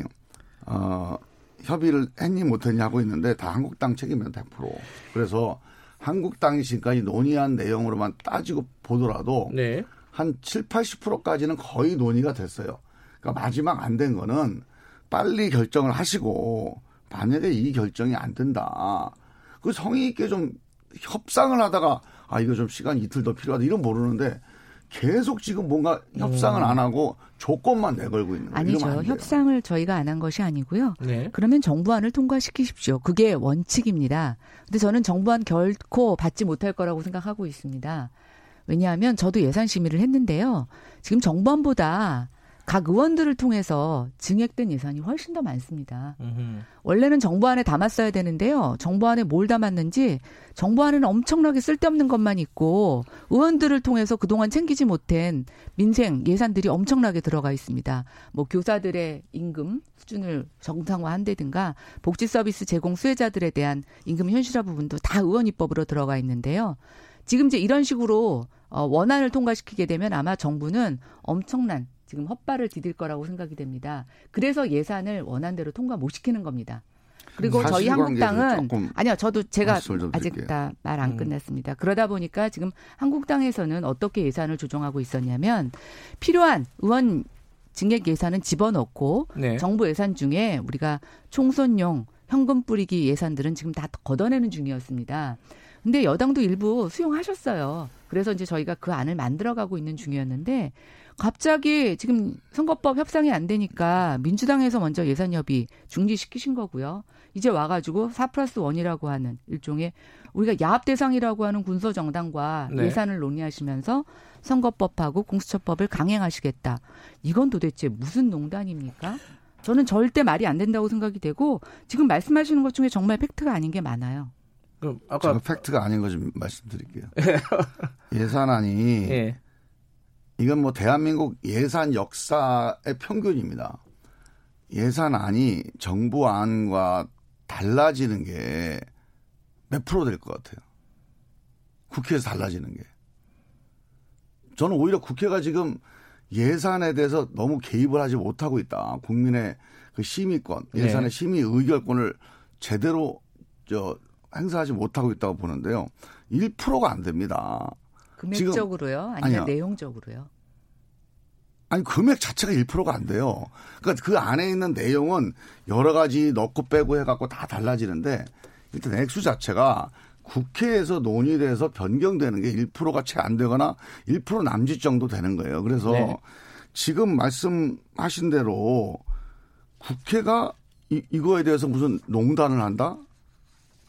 S10: 어 협의를 했니 못했니 하고 있는데 다 한국당 책임입니다. 100%. 그래서 한국당이 지금까지 논의한 내용으로만 따지고 보더라도 네. 한 7, 80%까지는 거의 논의가 됐어요. 그러니까 마지막 안 된 거는 빨리 결정을 하시고 만약에 이 결정이 안 된다. 그 성의 있게 좀 협상을 하다가 아 이거 좀 시간 이틀 더 필요하다 이런 모르는데 계속 지금 뭔가 협상을 음. 안 하고 조건만 내걸고 있는 거예요.
S9: 아니죠. 협상을 저희가 안 한 것이 아니고요. 네. 그러면 정부안을 통과시키십시오. 그게 원칙입니다. 근데 저는 정부안 결코 받지 못할 거라고 생각하고 있습니다. 왜냐하면 저도 예산 심의를 했는데요. 지금 정부안보다 각 의원들을 통해서 증액된 예산이 훨씬 더 많습니다. 음흠. 원래는 정부안에 담았어야 되는데요. 정부안에 뭘 담았는지 정부안에는 엄청나게 쓸데없는 것만 있고 의원들을 통해서 그동안 챙기지 못한 민생 예산들이 엄청나게 들어가 있습니다. 뭐 교사들의 임금 수준을 정상화한다든가 복지 서비스 제공 수혜자들에 대한 임금 현실화 부분도 다 의원 입법으로 들어가 있는데요. 지금 이제 이런 식으로 어, 원안을 통과시키게 되면 아마 정부는 엄청난 지금 헛발을 디딜 거라고 생각이 됩니다. 그래서 예산을 원안대로 통과 못 시키는 겁니다. 그리고 저희 한국당은 아니요, 저도 제가 아직 다 말안 음. 끝났습니다. 그러다 보니까 지금 한국당에서는 어떻게 예산을 조정하고 있었냐면 필요한 의원 증액 예산은 집어넣고 네. 정부 예산 중에 우리가 총선용 현금 뿌리기 예산들은 지금 다 걷어내는 중이었습니다. 근데 여당도 일부 수용하셨어요. 그래서 이제 저희가 그 안을 만들어가고 있는 중이었는데 갑자기 지금 선거법 협상이 안 되니까 민주당에서 먼저 예산 협의 중지시키신 거고요. 이제 와가지고 4 플러스 1이라고 하는 일종의 우리가 야합 대상이라고 하는 군소 정당과 네. 예산을 논의하시면서 선거법하고 공수처법을 강행하시겠다. 이건 도대체 무슨 농단입니까? 저는 절대 말이 안 된다고 생각이 되고 지금 말씀하시는 것 중에 정말 팩트가 아닌 게 많아요.
S10: 그럼 아까 팩트가 아닌 거 좀 말씀드릴게요. 예산안이 예. 이건 뭐 대한민국 예산 역사의 평균입니다. 예산안이 정부안과 달라지는 게 몇 프로 될 것 같아요. 국회에서 달라지는 게. 저는 오히려 국회가 지금 예산에 대해서 너무 개입을 하지 못하고 있다. 국민의 그 심의권, 네. 예산의 네. 심의 의결권을 제대로 저 행사하지 못하고 있다고 보는데요. 1%가 안 됩니다.
S9: 금액적으로요? 아니면 아니요. 내용적으로요?
S10: 아니 금액 자체가 1%가 안 돼요. 그러니까 그 안에 있는 내용은 여러 가지 넣고 빼고 해갖고 다 달라지는데 일단 액수 자체가 국회에서 논의돼서 변경되는 게 1%가 채 안 되거나 1% 남짓 정도 되는 거예요. 그래서 네. 지금 말씀하신 대로 국회가 이, 이거에 대해서 무슨 농단을 한다?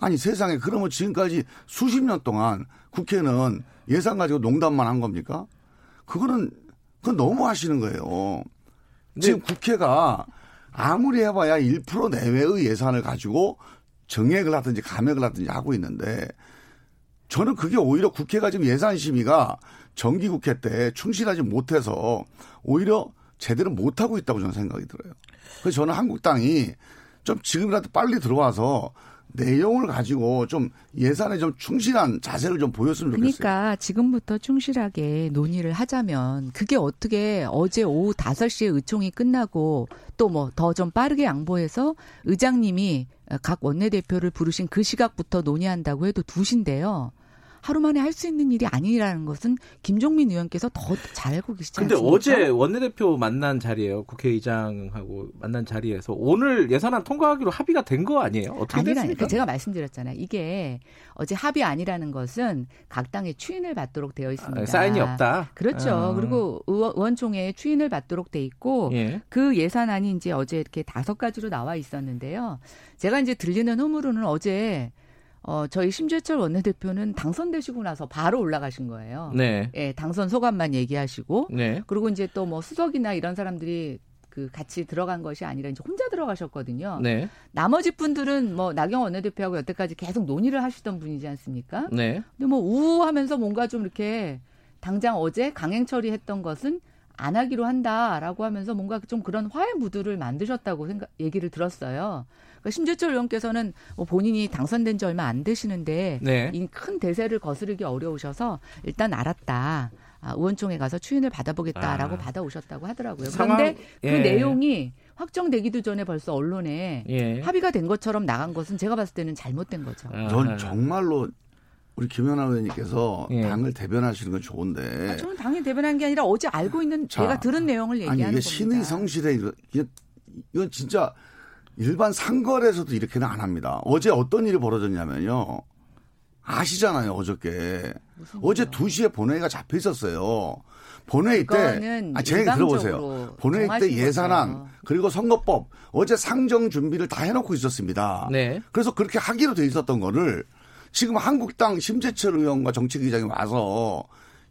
S10: 아니 세상에 그러면 지금까지 수십 년 동안 국회는 예산 가지고 농단만 한 겁니까? 그거는 그건 너무 하시는 거예요. 지금 국회가 아무리 해봐야 1% 내외의 예산을 가지고 정액을 하든지 감액을 하든지 하고 있는데 저는 그게 오히려 국회가 지금 예산 심의가 정기 국회 때 충실하지 못해서 오히려 제대로 못 하고 있다고 저는 생각이 들어요. 그래서 저는 한국당이 좀 지금이라도 빨리 들어와서 내용을 가지고 좀 예산에 좀 충실한 자세를 좀 보였으면
S9: 좋겠어요. 그러니까 지금부터 충실하게 논의를 하자면 그게 어떻게 어제 오후 5시에 의총이 끝나고 또 뭐 더 좀 빠르게 양보해서 의장님이 각 원내대표를 부르신 그 시각부터 논의한다고 해도 2시인데요. 하루 만에 할 수 있는 일이 아니라는 것은 김종민 의원께서 더 잘 알고 계시지
S2: 근데 않습니까? 어제 원내대표 만난 자리에요. 국회의장하고 만난 자리에서 오늘 예산안 통과하기로 합의가 된 거 아니에요? 어떻게 아니라니까. 됐습니까?
S9: 제가 말씀드렸잖아요. 이게 어제 합의 아니라는 것은 각 당의 추인을 받도록 되어 있습니다. 아,
S2: 사인이 없다.
S9: 그렇죠. 아. 그리고 의원총회에 추인을 받도록 돼 있고 예. 그 예산안이 이제 어제 이렇게 다섯 가지로 나와 있었는데요. 제가 이제 들리는 흐물로는 어제 어, 저희 심재철 원내대표는 당선되시고 나서 바로 올라가신 거예요. 네. 예, 당선 소감만 얘기하시고. 네. 그리고 이제 또 뭐 수석이나 이런 사람들이 그 같이 들어간 것이 아니라 이제 혼자 들어가셨거든요. 네. 나머지 분들은 뭐 나경 원내대표하고 여태까지 계속 논의를 하시던 분이지 않습니까? 네. 근데 뭐 우우하면서 뭔가 좀 이렇게 당장 어제 강행 처리했던 것은 안 하기로 한다라고 하면서 뭔가 좀 그런 화해 무드를 만드셨다고 생각 얘기를 들었어요. 그러니까 심재철 의원께서는 뭐 본인이 당선된 지 얼마 안 되시는데 네. 이큰 대세를 거스르기 어려우셔서 일단 알았다. 아, 의원총회 가서 추인을 받아보겠다라고 아. 받아오셨다고 하더라고요. 그런데 그 예. 그 내용이 확정되기도 전에 벌써 언론에 예. 합의가 된 것처럼 나간 것은 제가 봤을 때는 잘못된 거죠.
S10: 아. 전 정말로 우리 김연아 의원님께서 예. 당을 대변하시는 건 좋은데.
S9: 아, 저는 당이 대변한 게 아니라 어제 알고 있는 자, 제가 들은 내용을 얘기하는 아니,
S10: 이게 신의 성실에 이건 진짜 일반 상거래에서도 이렇게는 안 합니다. 어제 어떤 일이 벌어졌냐면요. 아시잖아요, 어저께. 어제 2시에 본회의가 잡혀 있었어요. 본회의 때, 아, 제 얘기 들어보세요. 본회의 때 예산안, 거죠. 그리고 선거법, 어제 상정 준비를 다 해놓고 있었습니다. 네. 그래서 그렇게 하기로 돼 있었던 거를 지금 한국당 심재철 의원과 정책위장이 와서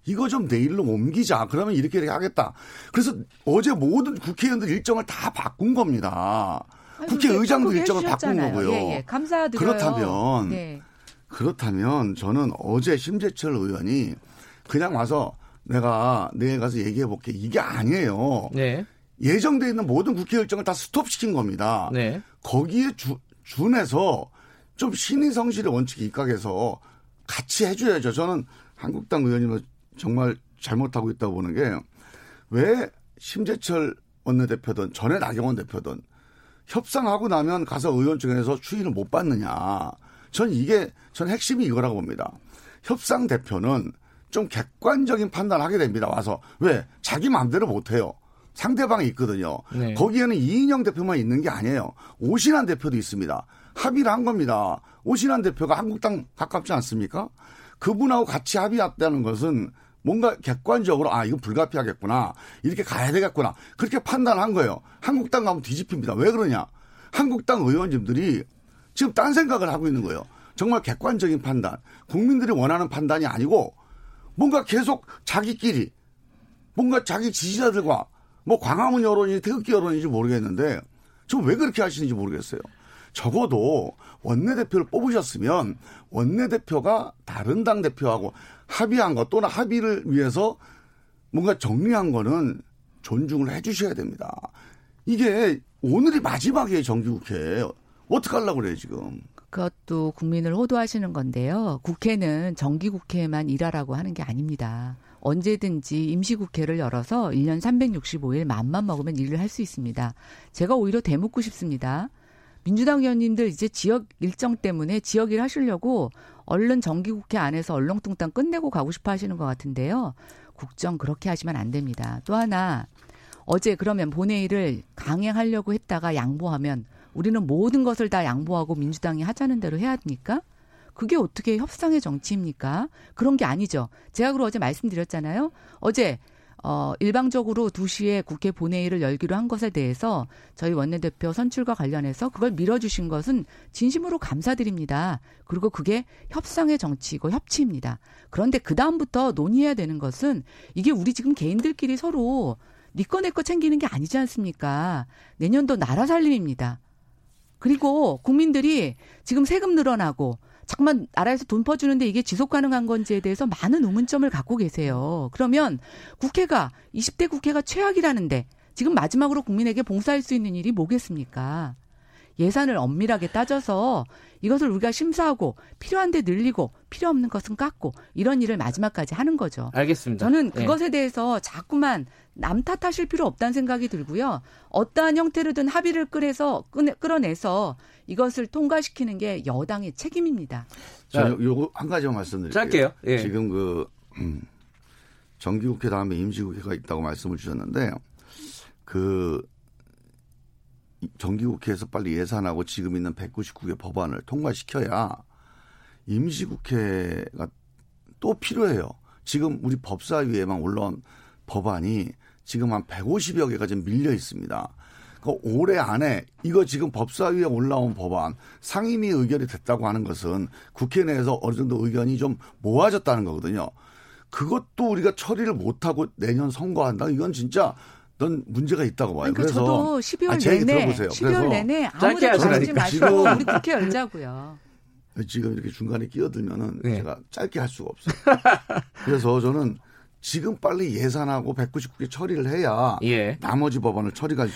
S10: 이거 좀 내일로 옮기자. 그러면 이렇게 이렇게 하겠다. 그래서 어제 모든 국회의원들 일정을 다 바꾼 겁니다. 국회의장도 일정을 바꾼 거고요. 예, 예.
S9: 감사드려요.
S10: 그렇다면 네. 그렇다면 저는 어제 심재철 의원이 그냥 와서 내가 내일 가서 얘기해 볼게 이게 아니에요. 네. 예정돼 있는 모든 국회 일정을 다 스톱시킨 겁니다. 네. 거기에 주, 준해서 좀 신의 성실의 원칙에 입각해서 같이 해줘야죠. 저는 한국당 의원님은 정말 잘못하고 있다고 보는 게 왜 심재철 원내대표든 전에 나경원 대표든 협상하고 나면 가서 의원총회에서 추인을 못 받느냐. 전 이게 전 핵심이 이거라고 봅니다. 협상 대표는 좀 객관적인 판단을 하게 됩니다. 와서 왜 자기 마음대로 못 해요. 상대방이 있거든요. 네. 거기에는 이인영 대표만 있는 게 아니에요. 오신환 대표도 있습니다. 합의를 한 겁니다. 오신환 대표가 한국당 가깝지 않습니까? 그분하고 같이 합의했다는 것은 뭔가 객관적으로 아 이거 불가피하겠구나 이렇게 가야 되겠구나 그렇게 판단한 거예요. 한국당 가면 뒤집힙니다. 왜 그러냐? 한국당 의원님들이 지금 딴 생각을 하고 있는 거예요. 정말 객관적인 판단, 국민들이 원하는 판단이 아니고 뭔가 계속 자기끼리 뭔가 자기 지지자들과 뭐 광화문 여론이 태극기 여론인지 모르겠는데 좀 왜 그렇게 하시는지 모르겠어요. 적어도 원내대표를 뽑으셨으면 원내대표가 다른 당 대표하고 합의한 것 또는 합의를 위해서 뭔가 정리한 거는 존중을 해 주셔야 됩니다. 이게 오늘이 마지막이에요, 정기국회. 어떻게 하려고 그래요, 지금.
S9: 그것도 국민을 호도하시는 건데요. 국회는 정기국회만 일하라고 하는 게 아닙니다. 언제든지 임시국회를 열어서 1년 365일 맘만 먹으면 일을 할 수 있습니다. 제가 오히려 대묻고 싶습니다. 민주당 의원님들 이제 지역 일정 때문에 지역 일 하시려고 얼른 정기국회 안에서 얼렁뚱땅 끝내고 가고 싶어 하시는 것 같은데요. 국정 그렇게 하시면 안 됩니다. 또 하나 어제 그러면 본회의를 강행하려고 했다가 양보하면 우리는 모든 것을 다 양보하고 민주당이 하자는 대로 해야 합니까? 그게 어떻게 협상의 정치입니까? 그런 게 아니죠. 제가 그러 어제 말씀드렸잖아요. 어제 어, 일방적으로 2시에 국회 본회의를 열기로 한 것에 대해서 저희 원내대표 선출과 관련해서 그걸 밀어주신 것은 진심으로 감사드립니다. 그리고 그게 협상의 정치이고 협치입니다. 그런데 그다음부터 논의해야 되는 것은 이게 우리 지금 개인들끼리 서로 니꺼 네 내꺼 챙기는 게 아니지 않습니까? 내년도 나라 살림입니다. 그리고 국민들이 지금 세금 늘어나고 잠깐만 나라에서 돈 퍼주는데 이게 지속 가능한 건지에 대해서 많은 의문점을 갖고 계세요. 그러면 국회가 20대 국회가 최악이라는데 지금 마지막으로 국민에게 봉사할 수 있는 일이 뭐겠습니까? 예산을 엄밀하게 따져서 이것을 우리가 심사하고 필요한 데 늘리고 필요 없는 것은 깎고 이런 일을 마지막까지 하는 거죠.
S2: 알겠습니다.
S9: 저는 네. 그것에 네. 대해서 자꾸만 남 탓하실 필요 없다는 생각이 들고요. 어떠한 형태로든 합의를 끌어서 끌어내서 이것을 통과시키는 게 여당의 책임입니다.
S10: 자, 요거 한 가지만 말씀드릴게요.
S2: 짧게요. 예.
S10: 지금 그 음, 정기국회 다음에 임시국회가 있다고 말씀을 주셨는데 그 정기국회에서 빨리 예산하고 지금 있는 199개 법안을 통과시켜야 임시국회가 또 필요해요. 지금 우리 법사위에만 올라온 법안이 지금 한 150여 개가 지금 밀려 있습니다. 그 올해 안에 이거 지금 법사위에 올라온 법안 상임위 의결이 됐다고 하는 것은 국회 내에서 어느 정도 의견이 좀 모아졌다는 거거든요. 그것도 우리가 처리를 못하고 내년 선거한다. 이건 진짜 넌 문제가 있다고 봐요.
S9: 그러니까 그래서 저도 12월 아, 내내 들어보세요. 12월 내내 아무도 하지 마시고 우리 국회 열자고요.
S10: 지금 이렇게 중간에 끼어들면은 네. 제가 짧게 할 수가 없어요. 그래서 저는 지금 빨리 예산하고 199개 처리를 해야 예. 나머지 법안을 처리가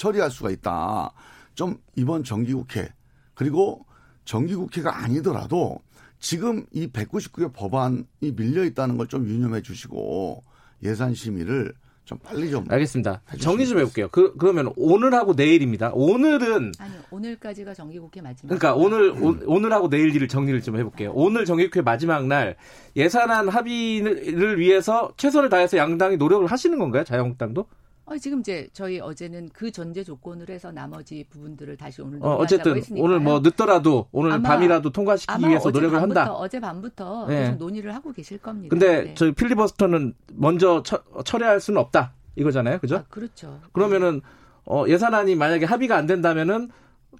S10: 처리할 수가 있다. 좀 이번 정기국회 그리고 정기국회가 아니더라도 지금 이 199개 법안이 밀려 있다는 걸 좀 유념해 주시고 예산 심의를 좀 빨리 좀
S2: 알겠습니다. 정리 좀 해볼게요. 그, 그러면 오늘하고 내일입니다. 오늘은
S9: 아니요 오늘까지가 정기국회 마지막.
S2: 그러니까 오늘 음. 오, 늘하고 내일 일을 정리를 좀 해볼게요. 오늘 정기국회 마지막 날 예산안 합의를 위해서 최선을 다해서 양당이 노력을 하시는 건가요? 자유한국당도?
S9: 어, 지금 이제 저희 어제는 그 전제 조건으로 해서 나머지 부분들을 다시 오늘
S2: 어, 어쨌든
S9: 했으니까요.
S2: 오늘 뭐 늦더라도 오늘 밤이라도 통과시키기 위해서 노력을
S9: 밤부터,
S2: 한다.
S9: 어제 밤부터 네. 계속 논의를 하고 계실 겁니다.
S2: 근데 네. 저희 필리버스터는 먼저 처, 처리할 수는 없다. 이거잖아요. 그죠? 아,
S9: 그렇죠.
S2: 그러면은 어, 예산안이 만약에 합의가 안 된다면은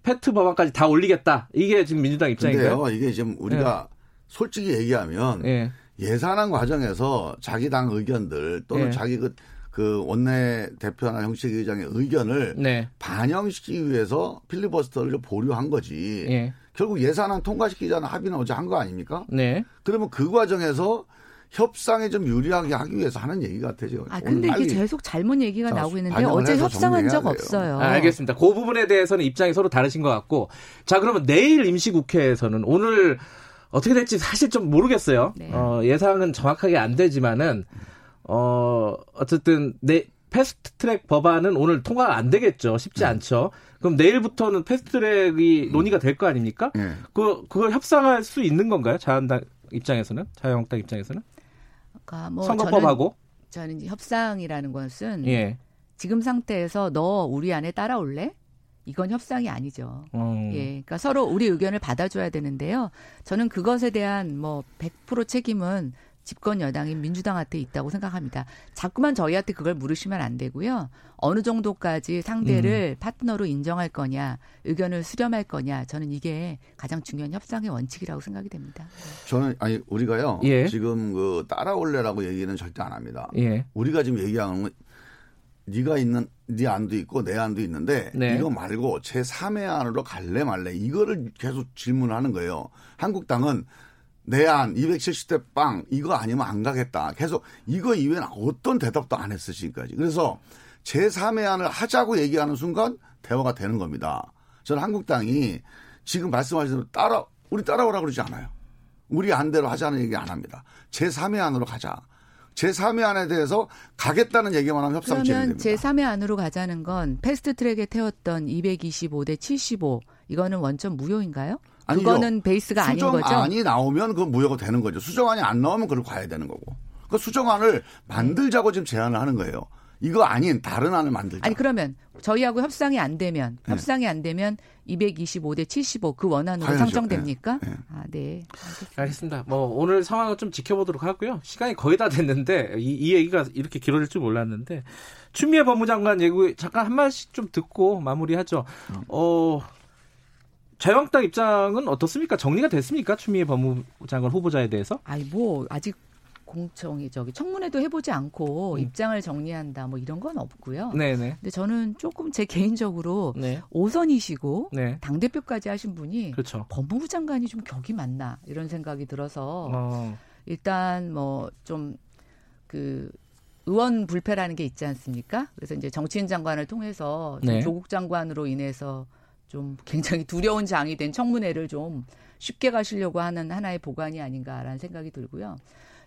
S2: 패트 법안까지 다 올리겠다. 이게 지금 민주당 입장인가요?
S10: 이게 지금 우리가 네. 솔직히 얘기하면 네. 예산안 과정에서 자기 당 의견들 또는 네. 자기 그, 그 원내 대표나 형식 의장의 의견을 네. 반영시키기 위해서 필리버스터를 보류한 거지. 예. 결국 예산안 통과시키자는 합의는 어제 한 거 아닙니까? 네. 그러면 그 과정에서 협상에 좀 유리하게 하기 위해서 하는 얘기 같아요.
S9: 아 근데 이게 계속 잘못 얘기가 나오고 있는데 어제 협상한 적도 없어요.
S2: 아, 알겠습니다. 그 부분에 대해서는 입장이 서로 다르신 것 같고 자 그러면 내일 임시국회에서는 오늘 어떻게 될지 사실 좀 모르겠어요. 네. 어, 예상은 정확하게 안 되지만은 어 어쨌든 내 패스트 트랙 법안은 오늘 통과가 안 되겠죠. 쉽지 네. 않죠. 그럼 내일부터는 패스트 트랙이 논의가 될 거 아닙니까? 네. 그 그걸 협상할 수 있는 건가요? 자한당 입장에서는 자유한국당 입장에서는? 그러니까 뭐 선거법하고
S9: 저는, 저는 협상이라는 것은 예. 지금 상태에서 너 우리 안에 따라올래? 이건 협상이 아니죠. 음. 예. 그러니까 서로 우리 의견을 받아줘야 되는데요. 저는 그것에 대한 뭐 100% 책임은 집권 여당인 민주당한테 있다고 생각합니다. 자꾸만 저희한테 그걸 물으시면 안 되고요. 어느 정도까지 상대를 음. 파트너로 인정할 거냐, 의견을 수렴할 거냐, 저는 이게 가장 중요한 협상의 원칙이라고 생각이 됩니다.
S10: 저는 아니 우리가요. 예. 지금 그 따라올래라고 얘기는 절대 안 합니다. 예. 우리가 지금 얘기하는 건 네가 있는 네 안도 있고 내 안도 있는데 네. 이거 말고 제 3의 안으로 갈래 말래 이거를 계속 질문하는 거예요. 한국당은 내안 270대 빵 이거 아니면 안 가겠다. 계속 이거 이외에는 어떤 대답도 안 했어 지금까지. 그래서 제3의 안을 하자고 얘기하는 순간 대화가 되는 겁니다. 저는 한국당이 지금 말씀하신 대로 따라 우리 따라오라 그러지 않아요. 우리 안대로 하자는 얘기 안 합니다. 제3의 안으로 가자. 제3의 안에 대해서 가겠다는 얘기만 하면 협상
S9: 진행됩니다. 그러면 제3의 안으로 가자는 건 패스트 트랙에 태웠던 225대 75 이거는 원점 무효인가요? 아니죠. 그거는 베이스가 아닌 거죠.
S10: 수정안이 나오면 그 무효가 되는 거죠. 수정안이 안 나오면 그걸 가야 되는 거고. 그 수정안을 만들자고 지금 제안을 하는 거예요. 이거 아닌 다른 안을 만들자.
S9: 아니 그러면 저희하고 협상이 안 되면 네. 협상이 안 되면 225대 75 그 원안으로 가야죠. 상정됩니까? 네. 아, 네.
S2: 알겠습니다. 알겠습니다. 뭐 오늘 상황을 좀 지켜보도록 하고요. 시간이 거의 다 됐는데 이, 이 얘기가 이렇게 길어질 줄 몰랐는데 추미애 법무장관 얘기 잠깐 한 말씩 좀 듣고 마무리하죠. 어 자유한국당 입장은 어떻습니까? 정리가 됐습니까? 추미애 법무장관 후보자에 대해서?
S9: 아니 뭐 아직 공청이 저기 청문회도 해보지 않고 음. 입장을 정리한다 뭐 이런 건 없고요. 네네. 근데 저는 조금 제 개인적으로 네. 오선이시고 네. 당 대표까지 하신 분이 그렇죠. 법무부 장관이 좀 격이 많나 이런 생각이 들어서 어. 일단 뭐 좀 그 의원 불패라는 게 있지 않습니까? 그래서 이제 정치인 장관을 통해서 네. 조국 장관으로 인해서 좀 굉장히 두려운 장이 된 청문회를 좀 쉽게 가시려고 하는 하나의 보관이 아닌가라는 생각이 들고요.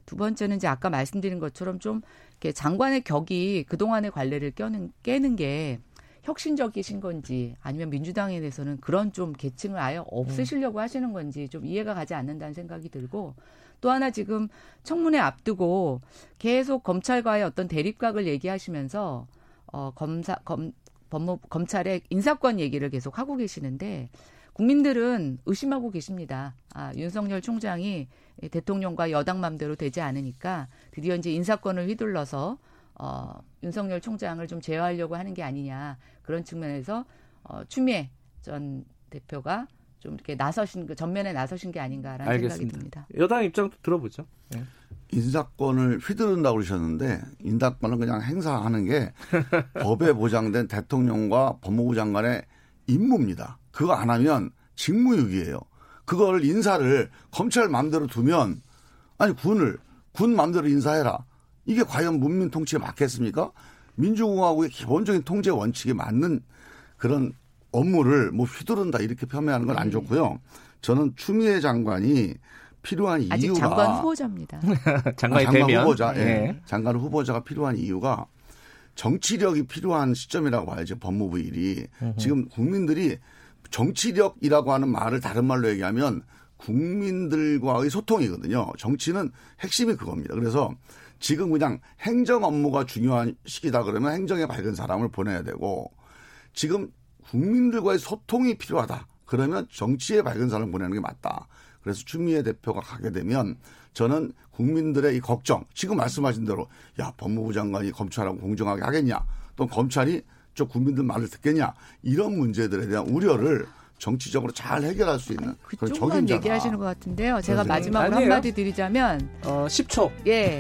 S9: 두 번째는 이제 아까 말씀드린 것처럼 좀 이렇게 장관의 격이 그동안의 관례를 껴는, 깨는 게 혁신적이신 건지 아니면 민주당에 대해서는 그런 좀 계층을 아예 없으시려고 하시는 건지 좀 이해가 가지 않는다는 생각이 들고 또 하나 지금 청문회 앞두고 계속 검찰과의 어떤 대립각을 얘기하시면서 어 검사 검 법무 검찰의 인사권 얘기를 계속 하고 계시는데 국민들은 의심하고 계십니다. 아, 윤석열 총장이 대통령과 여당 맘대로 되지 않으니까 드디어 이제 인사권을 휘둘러서 어, 윤석열 총장을 좀 제어하려고 하는 게 아니냐 그런 측면에서 어, 추미애 전 대표가 좀 이렇게 나서신 그 전면에 나서신 게 아닌가라는 알겠습니다. 생각이 듭니다.
S2: 여당 입장도 들어보죠. 네.
S10: 인사권을 휘두른다고 그러셨는데 인사권은 그냥 행사하는 게 법에 보장된 대통령과 법무부 장관의 임무입니다. 그거 안 하면 직무유기예요. 그걸 인사를 검찰 마음대로 두면 아니 군을 군 마음대로 인사해라. 이게 과연 문민 통치에 맞겠습니까? 민주공화국의 기본적인 통제 원칙에 맞는 그런 업무를 뭐 휘두른다 이렇게 폄훼하는 건안 네. 좋고요. 저는 추미애 장관이 필요한 이유가 아직
S9: 장관 후보자입니다.
S2: 장관이 아, 장관 되면
S10: 후보자, 예. 네. 장관 후보자가 필요한 이유가 정치력이 필요한 시점이라고 봐야죠. 법무부 일이 지금 국민들이 정치력이라고 하는 말을 다른 말로 얘기하면 국민들과의 소통이거든요. 정치는 핵심이 그겁니다. 그래서 지금 그냥 행정 업무가 중요한 시기다 그러면 행정에 밝은 사람을 보내야 되고 지금 국민들과의 소통이 필요하다. 그러면 정치에 밝은 사람을 보내는 게 맞다. 그래서 추미애 대표가 가게 되면 저는 국민들의 이 걱정, 지금 말씀하신 대로 야 법무부 장관이 검찰하고 공정하게 하겠냐, 또 검찰이 저 국민들 말을 듣겠냐 이런 문제들에 대한 우려를 정치적으로 잘 해결할 수 있는
S9: 그런 적임자다. 얘기하시는 것 같은데요. 제가 마지막으로 아니에요. 한마디 드리자면
S2: 어, 10초.
S9: 예.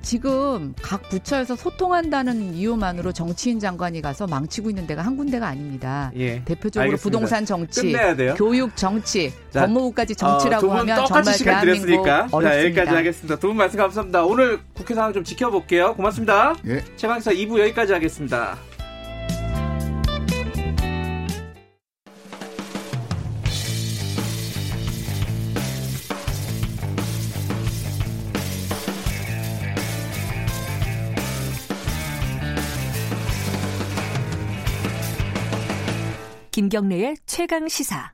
S9: 지금 각 부처에서 소통한다는 이유만으로 정치인 장관이 가서 망치고 있는 데가 한 군데가 아닙니다. 예. 대표적으로 알겠습니다. 부동산 정치, 교육 정치, 자, 법무부까지 정치라고 어, 하면 정말 대한민국 어렵습니다. 자,
S2: 여기까지 하겠습니다. 두 분 말씀 감사합니다. 오늘 국회 상황 좀 지켜볼게요. 고맙습니다. 예. 최강사 2부 여기까지 하겠습니다.
S6: 김경래의 최강 시사.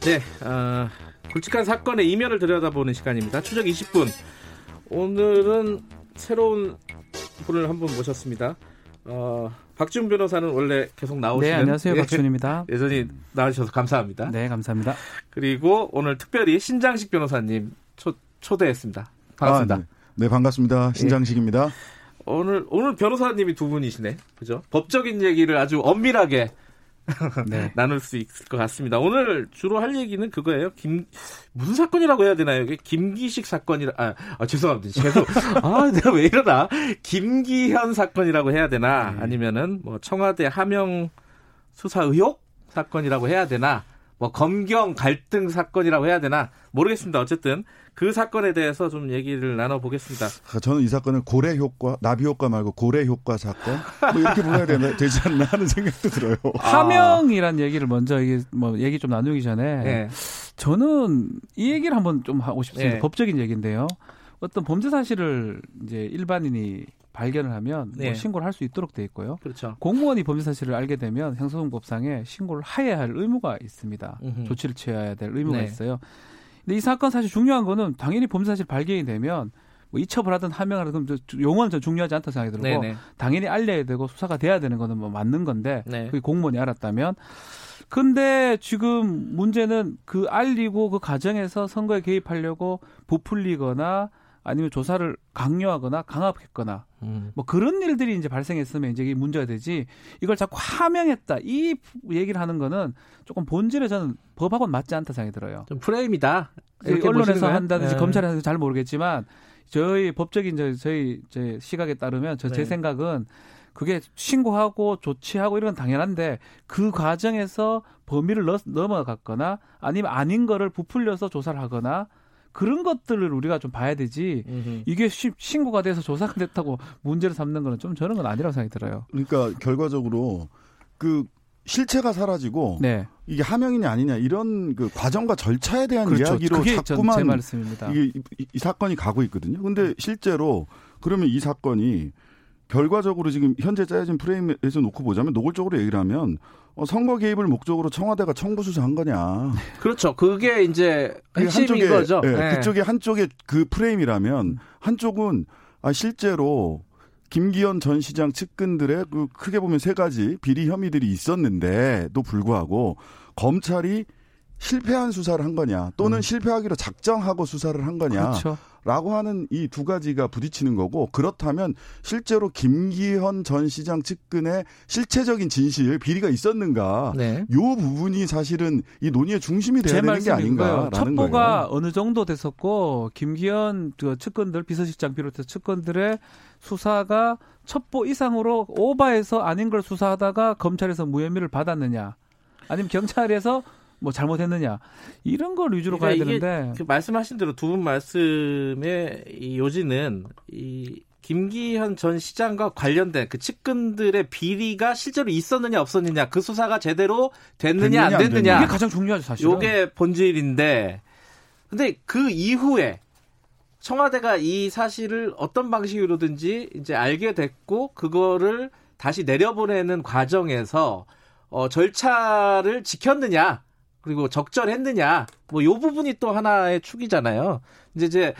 S2: 네, 어, 굵직한 사건의 이면을 들여다보는 시간입니다. 추적 20분. 오늘은 새로운 분을 한 분 모셨습니다. 어, 박준 변호사는 원래 계속 나오시는
S11: 네, 안녕하세요. 예, 박준입니다.
S2: 여전히 나와주셔서 감사합니다.
S11: 네, 감사합니다.
S2: 그리고 오늘 특별히 신장식 변호사님 초, 초대했습니다. 반갑습니다. 아,
S12: 네. 네. 반갑습니다. 예. 신장식입니다. 예.
S2: 오늘 오늘 변호사님이 두 분이시네. 그죠? 법적인 얘기를 아주 엄밀하게 네. 나눌 수 있을 것 같습니다. 오늘 주로 할 얘기는 그거예요. 김 무슨 사건이라고 해야 되나요? 이게 김기식 사건이라 아, 아 죄송합니다. 죄송. 아 내가 왜 이러나? 김기현 사건이라고 해야 되나? 네. 아니면은 뭐 청와대 하명 수사 의혹 사건이라고 해야 되나? 뭐 검경 갈등 사건이라고 해야 되나 모르겠습니다. 어쨌든 그 사건에 대해서 좀 얘기를 나눠보겠습니다.
S12: 아, 저는 이 사건은 고래 효과, 나비 효과 말고 고래 효과 사건 뭐 이렇게 불러야 되나, 되지 않나 하는 생각도 들어요.
S11: 하명이란 얘기를 먼저 이게 뭐 얘기 좀 나누기 전에 네. 저는 이 얘기를 한번 좀 하고 싶습니다. 네. 법적인 얘기인데요. 어떤 범죄 사실을 이제 일반인이 발견을 하면 뭐 네. 뭐 신고를 할 수 있도록 돼 있고요. 그렇죠. 공무원이 범죄 사실을 알게 되면 형사소송법상에 신고를 하야 할 의무가 있습니다. 음흠. 조치를 취해야 될 의무가 네. 있어요. 근데 이 사건 사실 중요한 거는 당연히 범죄 사실 발견이 되면 뭐 이첩을 하든 하명을 하든 용어는 전 중요하지 않다 생각이 들고 네네. 당연히 알려야 되고 수사가 돼야 되는 거는 뭐 맞는 건데 네. 그게 공무원이 알았다면 근데 지금 문제는 그 알리고 그 과정에서 선거에 개입하려고 부풀리거나 아니면 조사를 강요하거나 강압했거나 음. 뭐 그런 일들이 이제 발생했으면 이제 이게 문제가 되지 이걸 자꾸 하명했다 이 얘기를 하는 거는 조금 본질에 저는 법하고는 맞지 않다 생각이 들어요.
S2: 좀 프레임이다.
S11: 언론에서 한다든지 네. 검찰에서 잘 모르겠지만 저희 법적인 저, 저희 제 시각에 따르면 저제 네. 생각은 그게 신고하고 조치하고 이런 건 당연한데 그 과정에서 범위를 넘어갔거나 아니면 아닌 거를 부풀려서 조사를 하거나 그런 것들을 우리가 좀 봐야 되지 음흠. 이게 시, 신고가 돼서 조사가 됐다고 문제를 삼는 거는 좀 저런 건 아니라고 생각이 들어요.
S12: 그러니까 결과적으로 그 실체가 사라지고 네. 이게 하명이냐 아니냐 이런 그 과정과 절차에 대한
S11: 그렇죠.
S12: 이야기로 자꾸만
S11: 이게
S12: 이, 이, 사건이 가고 있거든요. 근데 실제로 그러면 이 사건이 결과적으로 지금 현재 짜여진 프레임에서 놓고 보자면 노골적으로 얘기를 하면 어, 선거 개입을 목적으로 청와대가 청부 수사한 거냐.
S2: 그렇죠. 그게 이제 핵심인 거죠.
S12: 네, 네. 그쪽에 한쪽에 그 프레임이라면 한쪽은 아 실제로 김기현 전 시장 측근들의 그 크게 보면 세 가지 비리 혐의들이 있었는데도 불구하고 검찰이 실패한 수사를 한 거냐 또는 음. 실패하기로 작정하고 수사를 한 거냐 그렇죠. 라고 하는 이 두 가지가 부딪히는 거고 그렇다면 실제로 김기현 전 시장 측근의 실체적인 진실 비리가 있었는가 네. 요 부분이 사실은 이 논의의 중심이 돼야 되는 게 아닌가라는
S11: 첩보가 거예요. 어느 정도 됐었고 김기현 그 측근들 비서실장 비롯해서 측근들의 수사가 첩보 이상으로 오바해서 아닌 걸 수사하다가 검찰에서 무혐의를 받았느냐 아니면 경찰에서 뭐 잘못했느냐. 이런 걸 위주로 그러니까 가야 되는데.
S2: 그 말씀하신 대로 두 분 말씀의 이 요지는 이 김기현 전 시장과 관련된 그 측근들의 비리가 실제로 있었느냐 없었느냐 그 수사가 제대로 됐느냐, 안 됐느냐.
S11: 이게 가장 중요하죠 사실.
S2: 요게 본질인데. 근데 그 이후에 청와대가 이 사실을 어떤 방식으로든지 이제 알게 됐고 그거를 다시 내려보내는 과정에서 어, 절차를 지켰느냐 그리고 적절했느냐 뭐 요 부분이 또 하나의 축이잖아요. 이제 이제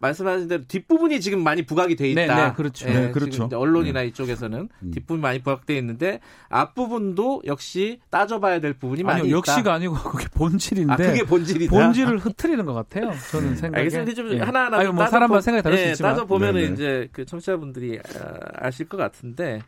S2: 말씀하신 대로 뒷부분이 지금 많이 부각이 돼 있다.
S11: 네, 네 그렇죠. 네,
S2: 네 그렇죠. 언론이나 네. 이쪽에서는 음. 뒷부분이 많이 부각돼 있는데 앞부분도 역시 따져봐야 될 부분이 많이
S11: 아니요, 있다. 역시가 아니고 그게 본질인데. 아,
S2: 그게 본질이다.
S11: 본질을 흐트리는 것 같아요. 저는 생각에.
S2: 알겠습니다. 좀 예. 하나하나
S11: 아니, 뭐 사람마다 생각이 다를 예, 수 있지만.
S2: 따져 보면은 이제 그 청취자분들이 아, 아실 것 같은데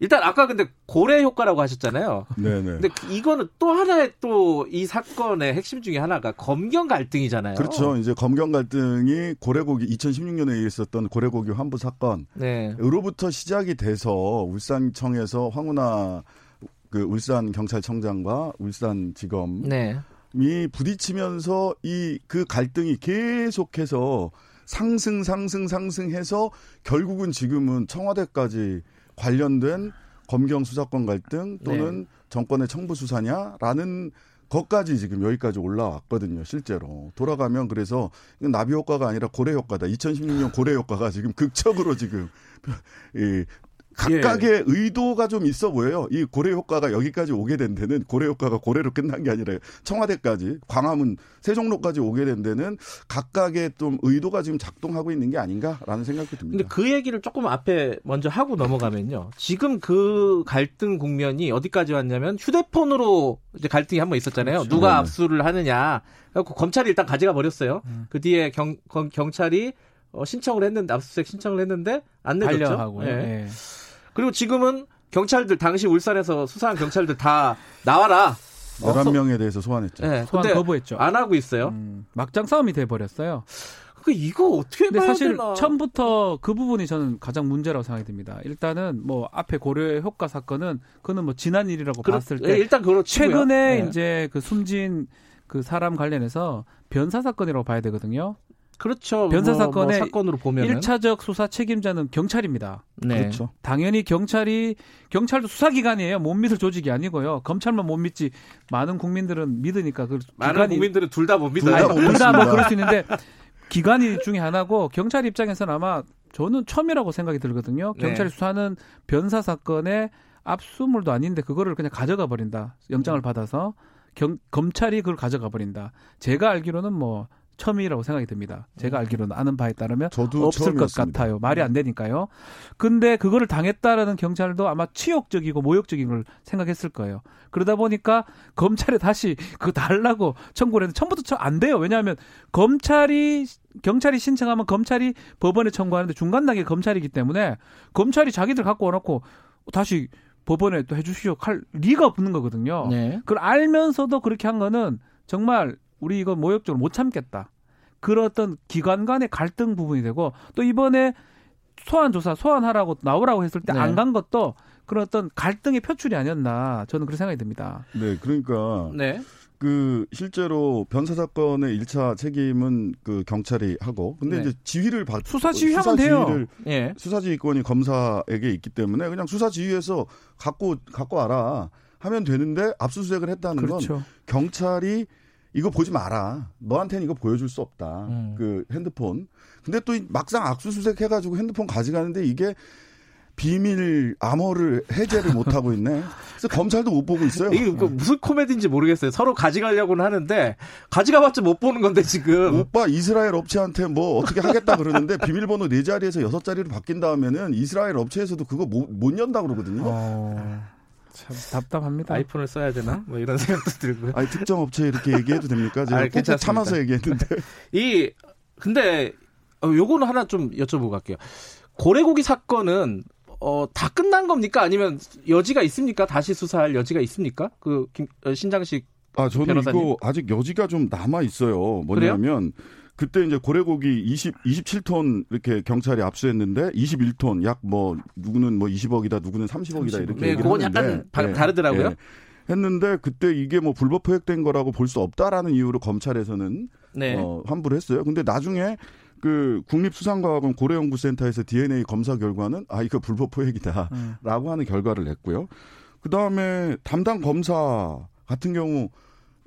S2: 일단 아까 근데 고래 효과라고 하셨잖아요. 네네. 근데 이거는 또 하나의 또 이 사건의 핵심 중에 하나가 검경 갈등이잖아요.
S12: 그렇죠. 이제 검경 갈등이 고래고기 2016년에 있었던 고래고기 환부 사건. 네. 으로부터 시작이 돼서 울산청에서 황운하 그 울산 경찰청장과 울산 지검 네. 이 부딪히면서 이 그 갈등이 계속해서 상승 상승 상승해서 결국은 지금은 청와대까지 관련된 검경 수사권 갈등 또는 네. 정권의 청부 수사냐라는 것까지 지금 여기까지 올라왔거든요, 실제로. 돌아가면 그래서 나비 효과가 아니라 고래 효과다. 2016년 고래 효과가 지금 극적으로 지금 이 각각의 예. 의도가 좀 있어 보여요. 이 고래 효과가 여기까지 오게 된 데는 고래 효과가 고래로 끝난 게 아니라 청와대까지 광화문 세종로까지 오게 된 데는 각각의 좀 의도가 지금 작동하고 있는 게 아닌가라는 생각이 듭니다.
S2: 근데 그 얘기를 조금 앞에 먼저 하고 넘어가면요. 지금 그 갈등 국면이 어디까지 왔냐면 휴대폰으로 이제 갈등이 한 번 있었잖아요. 그렇죠. 누가 네 압수를 하느냐. 검찰이 일단 가져가 버렸어요. 음. 그 뒤에 경, 경찰이 어, 신청을 했는데 압수수색 신청을 했는데 안 내줬죠.
S11: 하고요. 네. 네.
S2: 그리고 지금은 경찰들 당시 울산에서 수사한 경찰들 다 나와라.
S12: 11명에 대해서 소환했죠.
S11: 네, 소환 거부했죠.
S2: 안 하고 있어요.
S11: 음, 막장 싸움이 돼 버렸어요.
S2: 그 이거 어떻게 근데
S11: 사실
S2: 되나?
S11: 처음부터 그 부분이 저는 가장 문제라고 생각이 듭니다. 일단은 뭐 앞에 고려 효과 사건은 그거는 뭐 지난 일이라고 그렇, 봤을 때
S2: 예, 일단 그렇
S11: 최근에 네. 이제 그 숨진 그 사람 관련해서 변사 사건이라고 봐야 되거든요.
S2: 그렇죠.
S11: 변사 뭐, 사건의
S2: 뭐 사건으로 보면
S11: 1차적 수사 책임자는 경찰입니다. 네. 그렇죠. 당연히 경찰이 경찰도 수사 기관이에요. 못 믿을 조직이 아니고요. 검찰만 못 믿지 많은 국민들은 믿으니까 그
S2: 많은 기관이, 국민들은 둘 다 못 믿어요.
S11: 둘다뭐 그럴 수 있는데 기관이 중에 하나고 경찰 입장에서는 아마 저는 처음이라고 생각이 들거든요. 네. 경찰이 네. 수사하는 변사 사건의 압수물도 아닌데 그거를 그냥 가져가 버린다. 영장을 음. 받아서 경, 검찰이 그걸 가져가 버린다. 제가 알기로는 뭐 처음이라고 생각이 듭니다. 제가 음. 알기로는 아는 바에 따르면 없을 것 같아요. 말이 안 되니까요. 근데 그거를 당했다라는 경찰도 아마 치욕적이고 모욕적인 걸 생각했을 거예요. 그러다 보니까 검찰에 다시 그거 달라고 청구를 했는데 처음부터 안 돼요. 왜냐하면 검찰이 경찰이 신청하면 검찰이 법원에 청구하는데 중간 단계 검찰이기 때문에 검찰이 자기들 갖고 와놓고 다시 법원에 또 해주시오 할 리가 없는 거거든요. 네. 그걸 알면서도 그렇게 한 거는 정말 우리 이거 모욕적으로 못 참겠다. 그런 어떤 기관 간의 갈등 부분이 되고 또 이번에 소환 조사 소환하라고 나오라고 했을 때 안간 네. 것도 그런 어떤 갈등의 표출이 아니었나 저는 그런 생각이 듭니다.
S12: 네, 그러니까 네. 그 실제로 변사 사건의 1차 책임은 그 경찰이 하고 근데 네. 이제 지휘를 받
S11: 수사 지휘하면 수사 돼요.
S12: 예. 수사 지휘권이 검사에게 있기 때문에 그냥 수사 지휘에서 갖고 갖고 와라 하면 되는데 압수수색을 했다는 그렇죠. 건 경찰이 이거 보지 마라. 너한테는 이거 보여줄 수 없다. 음. 그 핸드폰. 근데 또 막상 압수수색 해가지고 핸드폰 가져가는데 이게 비밀 암호를 해제를 못 하고 있네. 그래서 검찰도 못 보고 있어요.
S2: 이게 그 무슨 코미디인지 모르겠어요. 서로 가져가려고는 하는데 가져가봤자 못 보는 건데 지금.
S12: 오빠 이스라엘 업체한테 뭐 어떻게 하겠다 그러는데 비밀번호 네 자리에서 여섯 자리로 바뀐 다음에는 이스라엘 업체에서도 그거 못, 못 연다 그러거든요. 어...
S11: 참 답답합니다.
S2: 아이폰을 써야 되나? 뭐 이런 생각도 들고요.
S12: 아니 특정 업체 이렇게 얘기해도 됩니까? 제가 아, 참아서 얘기했는데.
S2: 이 근데 어, 요거는 하나 좀 여쭤보고 갈게요. 고래고기 사건은 어, 다 끝난 겁니까? 아니면 여지가 있습니까? 다시 수사할 여지가 있습니까? 그 김, 어, 신장식
S12: 아 저는 변호사님? 이거 아직 여지가 좀 남아 있어요. 뭐냐면 그래요? 그때 이제 고래고기 20 27톤 이렇게 경찰이 압수했는데 21톤 약 뭐 누구는 뭐 20억이다 누구는 30억이다 30억. 이렇게 네,
S2: 그건 약간 네, 다르더라고요. 네.
S12: 했는데 그때 이게 뭐 불법 포획된 거라고 볼 수 없다라는 이유로 검찰에서는 네. 어, 환불을 했어요. 근데 나중에 그 국립수산과학원 고래연구센터에서 DNA 검사 결과는 아 이거 불법 포획이다라고 음. 하는 결과를 냈고요. 그 다음에 담당 검사 같은 경우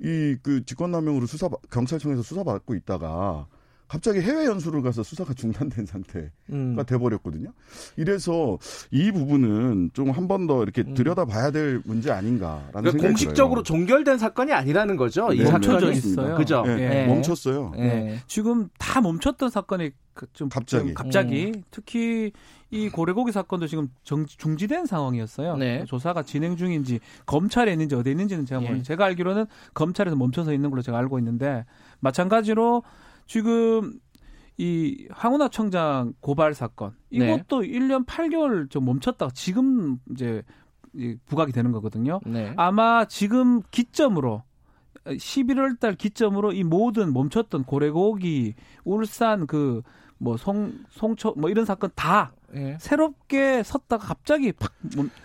S12: 이 그 직권남용으로 수사 경찰청에서 수사받고 있다가 갑자기 해외 연수를 가서 수사가 중단된 상태가 음. 돼버렸거든요. 이래서 이 부분은 좀 한 번 더 이렇게 음. 들여다봐야 될 문제 아닌가라는 그러니까 생각이
S2: 공식적으로 들어요. 종결된 사건이 아니라는 거죠. 이
S11: 네, 멈춰져 있어요.
S2: 그죠?
S12: 네, 네. 멈췄어요.
S11: 네. 지금 다 멈췄던 사건이 그좀
S12: 갑자기,
S11: 갑자기 음. 특히 이 고래고기 사건도 지금 정, 중지된 상황이었어요. 네. 조사가 진행 중인지 검찰에 있는지 어디에 있는지는 제가 모르는데 제가 알기로는 검찰에서 멈춰서 있는 걸로 제가 알고 있는데 마찬가지로 지금 이 황운하 청장 고발 사건 이것도 네. 1년 8개월 좀 멈췄다가 지금 이제 부각이 되는 거거든요. 네. 아마 지금 기점으로 11월 달 기점으로 이 모든 멈췄던 고래고기, 울산 그 뭐 송 송초 뭐 이런 사건 다 네. 새롭게 섰다가 갑자기 팍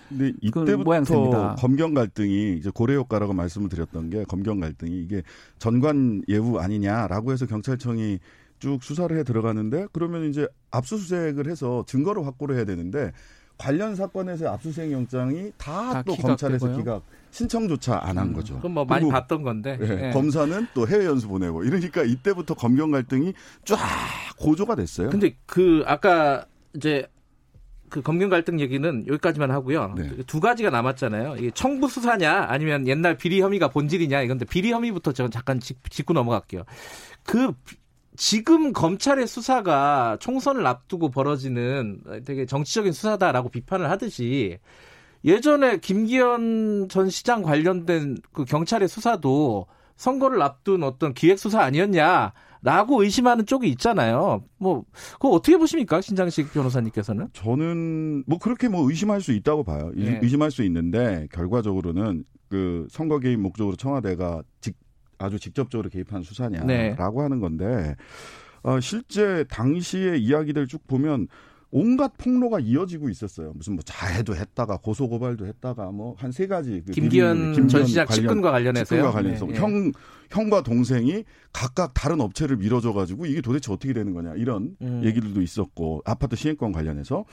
S12: 근데 이때부터 검경 갈등이 이제 고래 효과라고 말씀을 드렸던 게 검경 갈등이 이게 전관 예우 아니냐라고 해서 경찰청이 쭉 수사를 해 들어가는데 그러면 이제 압수수색을 해서 증거를 확보를 해야 되는데 관련 사건에서 압수수색 영장이 다 또 검찰에서 기각 신청조차 안한 음, 거죠.
S2: 그럼 뭐 많이 봤던 건데.
S12: 네, 네. 검사는 또 해외 연수 보내고 이러니까 이때부터 검경 갈등이 쫙 고조가 됐어요.
S2: 근데 그 아까 이제 그 검경 갈등 얘기는 여기까지만 하고요. 네. 두 가지가 남았잖아요. 이게 청부 수사냐 아니면 옛날 비리 혐의가 본질이냐 이건데 비리 혐의부터 저 잠깐 짚고 넘어갈게요. 그 지금 검찰의 수사가 총선을 앞두고 벌어지는 되게 정치적인 수사다라고 비판을 하듯이 예전에 김기현 전 시장 관련된 그 경찰의 수사도 선거를 앞둔 어떤 기획 수사 아니었냐 라고 의심하는 쪽이 있잖아요. 뭐, 그거 어떻게 보십니까? 신장식 변호사님께서는?
S12: 저는 뭐 그렇게 뭐 의심할 수 있다고 봐요. 네. 의심할 수 있는데 결과적으로는 그 선거 개입 목적으로 청와대가 직, 아주 직접적으로 개입한 수사냐라고 네. 하는 건데 어, 실제 당시의 이야기들 쭉 보면 온갖 폭로가 이어지고 있었어요. 무슨 뭐 자해도 했다가 고소 고발도 했다가 뭐 한 세 가지
S2: 그 김기현, 김기현 전 시장 관련, 측근과 관련해서요. 측근과
S12: 관련해서 네, 형 형과 동생이 각각 다른 업체를 밀어줘 가지고 이게 도대체 어떻게 되는 거냐 이런 음. 얘기들도 있었고 아파트 시행권 관련해서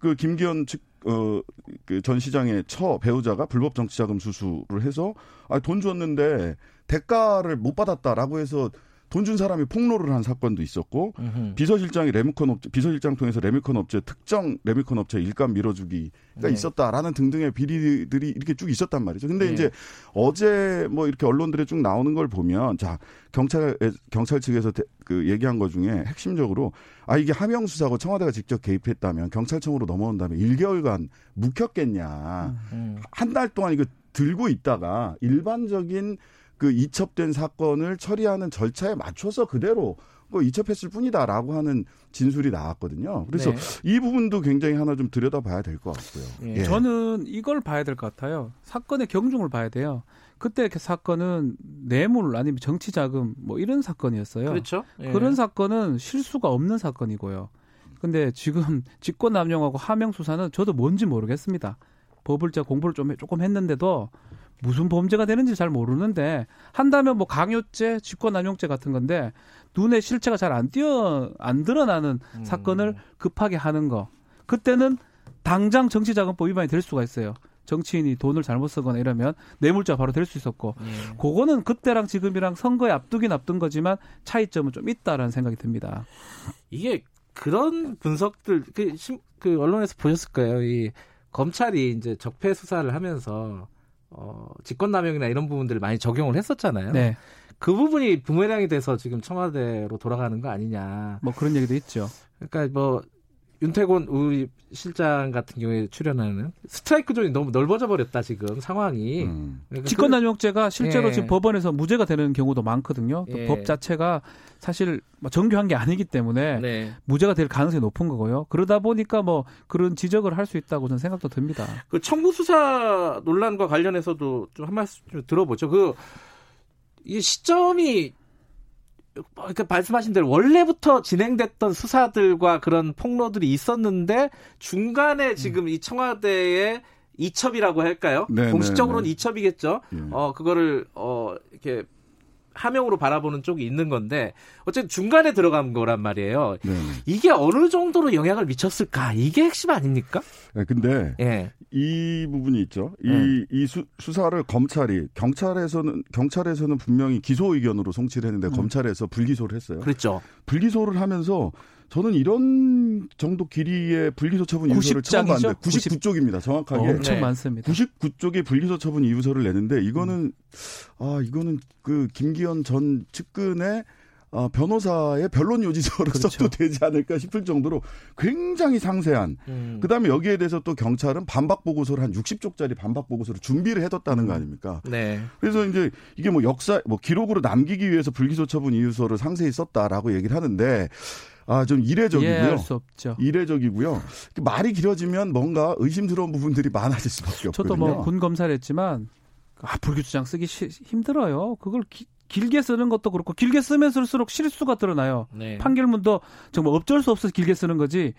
S12: 그 김기현 측 어, 그 전 시장의 처 배우자가 불법 정치자금 수수를 해서 아, 돈 줬는데 대가를 못 받았다라고 해서 돈 준 사람이 폭로를 한 사건도 있었고 음흠. 비서실장이 레미콘 업체 비서실장 통해서 레미콘 업체 특정 레미콘 업체 일감 밀어주기가 네. 있었다라는 등등의 비리들이 이렇게 쭉 있었단 말이죠. 근데 네. 이제 어제 뭐 이렇게 언론들에 쭉 나오는 걸 보면 자 경찰 경찰 측에서 대, 그 얘기한 것 중에 핵심적으로 아 이게 하명 수사고 청와대가 직접 개입했다면 경찰청으로 넘어온다면 1개월간 묵혔겠냐 음. 음. 한달 동안 이거 들고 있다가 일반적인 그 이첩된 사건을 처리하는 절차에 맞춰서 그대로 뭐 이첩했을 뿐이다라고 하는 진술이 나왔거든요. 그래서 네. 이 부분도 굉장히 하나 좀 들여다봐야 될 것 같고요.
S11: 예. 저는 이걸 봐야 될 것 같아요. 사건의 경중을 봐야 돼요. 그때 그 사건은 뇌물 아니면 정치 자금 뭐 이런 사건이었어요.
S2: 그렇죠. 예.
S11: 그런 사건은 실수가 없는 사건이고요. 근데 지금 직권 남용하고 하명 수사는 저도 뭔지 모르겠습니다. 법을 제가 공부를 좀 조금 했는데도 무슨 범죄가 되는지 잘 모르는데 한다면 뭐 강요죄, 직권남용죄 같은 건데 눈에 실체가 잘 안 띄어 안 드러나는 음. 사건을 급하게 하는 거. 그때는 당장 정치자금법 위반이 될 수가 있어요. 정치인이 돈을 잘못 쓰거나 이러면 뇌물자 바로 될 수 있었고 예. 그거는 그때랑 지금이랑 선거에 앞두긴 앞둔 거지만 차이점은 좀 있다라는 생각이 듭니다.
S2: 이게 그런 분석들 그, 그 언론에서 보셨을 거예요. 이 검찰이 이제 적폐 수사를 하면서 어, 직권남용이나 이런 부분들을 많이 적용을 했었잖아요. 네. 그 부분이 부메랑이 돼서 지금 청와대로 돌아가는 거 아니냐.
S11: 뭐 그런 얘기도 있죠.
S2: 그러니까 뭐 윤태곤 우리 실장 같은 경우에 표현하는 스트라이크 존이 너무 넓어져 버렸다 지금 상황이. 음.
S11: 그러니까 직권남용죄가 실제로 예. 지금 법원에서 무죄가 되는 경우도 많거든요. 예. 법 자체가 사실 뭐 정교한 게 아니기 때문에 네. 무죄가 될 가능성이 높은 거고요. 그러다 보니까 뭐 그런 지적을 할 수 있다고 저는 생각도 듭니다.
S2: 그 청구 수사 논란과 관련해서도 좀 한 말씀 좀 들어보죠. 그 이 시점이 그러니까 말씀하신 대로 원래부터 진행됐던 수사들과 그런 폭로들이 있었는데 중간에 지금 음. 이 청와대의 이첩이라고 할까요? 네, 네 공식적으로는 네, 네. 이첩이겠죠. 예. 어 그거를 어 이렇게 하명으로 바라보는 쪽이 있는 건데 어쨌든 중간에 들어간 거란 말이에요. 네. 이게 어느 정도로 영향을 미쳤을까? 이게 핵심 아닙니까?
S12: 네, 근데 예. 이 부분이 있죠. 이, 음. 이 수, 사를 검찰이 경찰에서는 경찰에서는 분명히 기소 의견으로 송치를 했는데 음. 검찰에서 불기소를 했어요.
S2: 그렇죠.
S12: 불기소를 하면서 저는 이런 정도 길이의 불기소 처분 이유서를 처음 봤는데 99쪽입니다. 정확하게.
S11: 엄청 네. 많습니다.
S12: 99쪽의 불기소 처분 이유서를 내는데 이거는 음. 아 이거는 그 김기현 전 측근의 어, 변호사의 변론 요지서로서도 그렇죠. 되지 않을까 싶을 정도로 굉장히 상세한. 음. 그다음에 여기에 대해서 또 경찰은 반박 보고서를 한 60쪽짜리 반박 보고서를 준비를 해뒀다는 거 음. 아닙니까?
S2: 네.
S12: 그래서 이제 이게 뭐 역사 뭐 기록으로 남기기 위해서 불기소 처분 이유서를 상세히 썼다라고 얘기를 하는데 아, 좀 이례적이고요.
S11: 이해할 수 없죠.
S12: 이례적이고요. 말이 길어지면 뭔가 의심스러운 부분들이 많아질 수밖에 없거든요.
S11: 저도 뭐 군 검사를 했지만 아, 불규 주장 쓰기 시, 힘들어요. 그걸 기, 길게 쓰는 것도 그렇고 길게 쓰면 쓸수록 실수가 드러나요. 네. 판결문도 정말 어쩔 수 없어서 길게 쓰는 거지.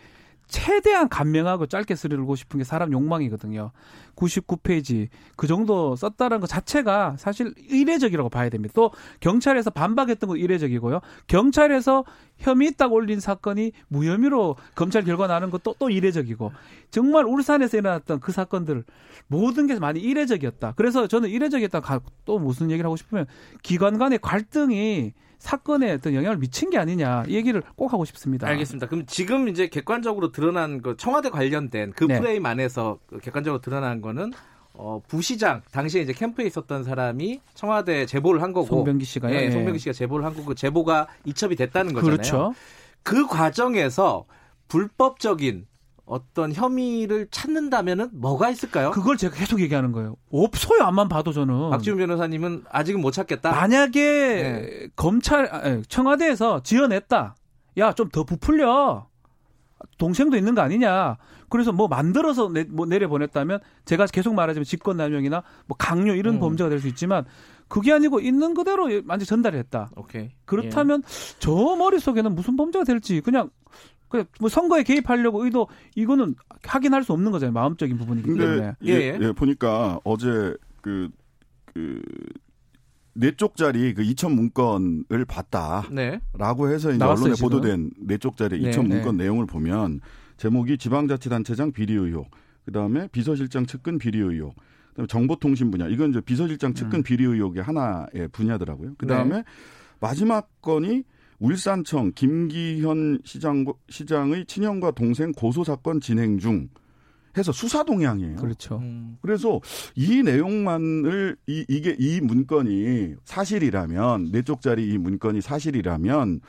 S11: 최대한 간명하고 짧게 쓰려고 싶은 게 사람 욕망이거든요. 99페이지 그 정도 썼다는 것 자체가 사실 이례적이라고 봐야 됩니다. 또 경찰에서 반박했던 거 이례적이고요. 경찰에서 혐의 있다고 올린 사건이 무혐의로 검찰 결과 나는 것도 또 이례적이고 정말 울산에서 일어났던 그 사건들 모든 게 많이 이례적이었다. 그래서 저는 이례적이었다. 또 무슨 얘기를 하고 싶으면 기관 간의 갈등이 사건에 어떤 영향을 미친 게 아니냐 이 얘기를 꼭 하고 싶습니다.
S2: 알겠습니다. 그럼 지금 이제 객관적으로 드러난 그 청와대 관련된 그 네. 프레임 안에서 그 객관적으로 드러난 거는 어, 부시장 당시에 이제 캠프에 있었던 사람이 청와대 제보를 한 거고
S11: 송병기 씨가
S2: 네, 송병기 씨가 제보를 한 거고 그 제보가 이첩이 됐다는 거잖아요.
S11: 그렇죠.
S2: 그 과정에서 불법적인 어떤 혐의를 찾는다면은 뭐가 있을까요?
S11: 그걸 제가 계속 얘기하는 거예요. 없어요. 앞만 봐도 저는.
S2: 박지훈 변호사님은 아직은 못 찾겠다.
S11: 만약에 네. 검찰 아, 청와대에서 지어냈다. 야, 좀 더 부풀려. 동생도 있는 거 아니냐. 그래서 뭐 만들어서 내, 뭐 내려보냈다면 제가 계속 말하자면 직권남용이나 뭐 강요 이런 음. 범죄가 될 수 있지만 그게 아니고 있는 그대로 완전 전달했다.
S2: 오케이.
S11: 그렇다면 예. 저 머릿속에는 무슨 범죄가 될지 그냥 그뭐 선거에 개입하려고 의도 이거는 확인할 수 없는 거잖아요. 마음적인 부분이기 때문에.
S12: 예, 예. 예, 보니까 어제 그, 그, 네 쪽짜리 그 2천 문건을 봤다. 네. 라고 해서 이제 언론에 지금? 보도된 네 쪽짜리 네, 2천 문건 네. 내용을 보면 제목이 지방자치단체장 비리 의혹, 그 다음에 비서실장 측근 비리 의혹, 그다음에 정보통신 분야. 이건 이제 비서실장 측근 음. 비리 의혹의 하나의 분야더라고요. 그 다음에 네. 마지막 건이 울산청 김기현 시장 시장의 친형과 동생 고소 사건 진행 중 해서 수사 동향이에요.
S11: 그렇죠. 음.
S12: 그래서 이 내용만을 이 이게 이 문건이 사실이라면 네 쪽짜리 이 문건이 사실이라면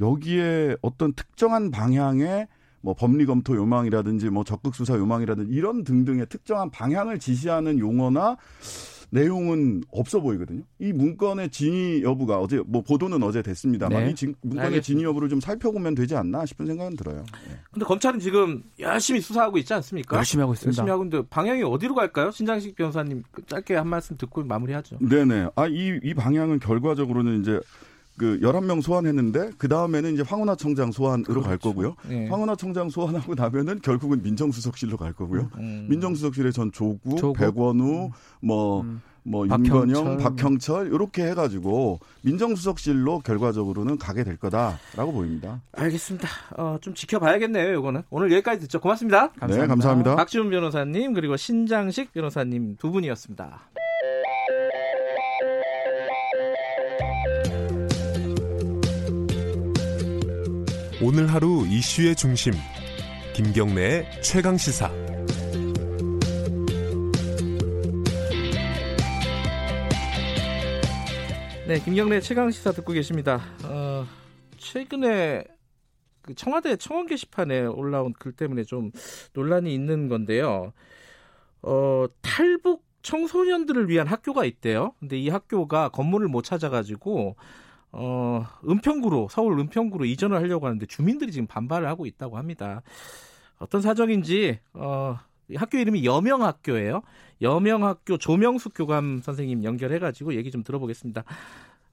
S12: 여기에 어떤 특정한 방향의 뭐 법리 검토 요망이라든지 뭐 적극 수사 요망이라든지 이런 등등의 특정한 방향을 지시하는 용어나 내용은 없어 보이거든요. 이 문건의 진위 여부가 어제 뭐 보도는 어제 됐습니다만 네. 이 진, 문건의 알겠습니다. 진위 여부를 좀 살펴보면 되지 않나 싶은 생각은 들어요.
S2: 네. 근데 검찰은 지금 열심히 수사하고 있지 않습니까?
S11: 열심히 하고 있습니다.
S2: 열심히 하고 있는데 방향이 어디로 갈까요? 신장식 변호사님 짧게 한 말씀 듣고 마무리하죠.
S12: 네네. 아, 이, 이 방향은 결과적으로는 이제 그 11명 소환했는데 그 다음에는 이제 황운하 청장 소환으로 그렇죠. 갈 거고요. 네. 황운하 청장 소환하고 나면은 결국은 민정수석실로 갈 거고요. 음. 민정수석실에 전 조국, 조국. 백원우, 음. 뭐, 음. 뭐 윤건영, 박형철 이렇게 해가지고 민정수석실로 결과적으로는 가게 될 거다라고 보입니다.
S2: 알겠습니다. 어, 좀 지켜봐야겠네요. 이거는 오늘 여기까지 듣죠. 고맙습니다.
S12: 감사합니다. 네, 감사합니다.
S2: 박지훈 변호사님 그리고 신장식 변호사님 두 분이었습니다.
S8: 오늘 하루 이슈의 중심. 김경래의 최강 시사.
S2: 네 김경래 최강 시사 듣고 계십니다. 어, 최근에 그 청와대 청원 게시판에 올라온 글 때문에 좀 논란이 있는 건데요. 어, 탈북 청소년들을 위한 학교가 있대요. 근데 이 학교가 건물을 못 찾아가지고 어, 은평구로 서울 은평구로 이전을 하려고 하는데 주민들이 지금 반발을 하고 있다고 합니다. 어떤 사정인지 어, 학교 이름이 여명학교예요. 여명학교 조명숙 교감 선생님 연결해가지고 얘기 좀 들어보겠습니다.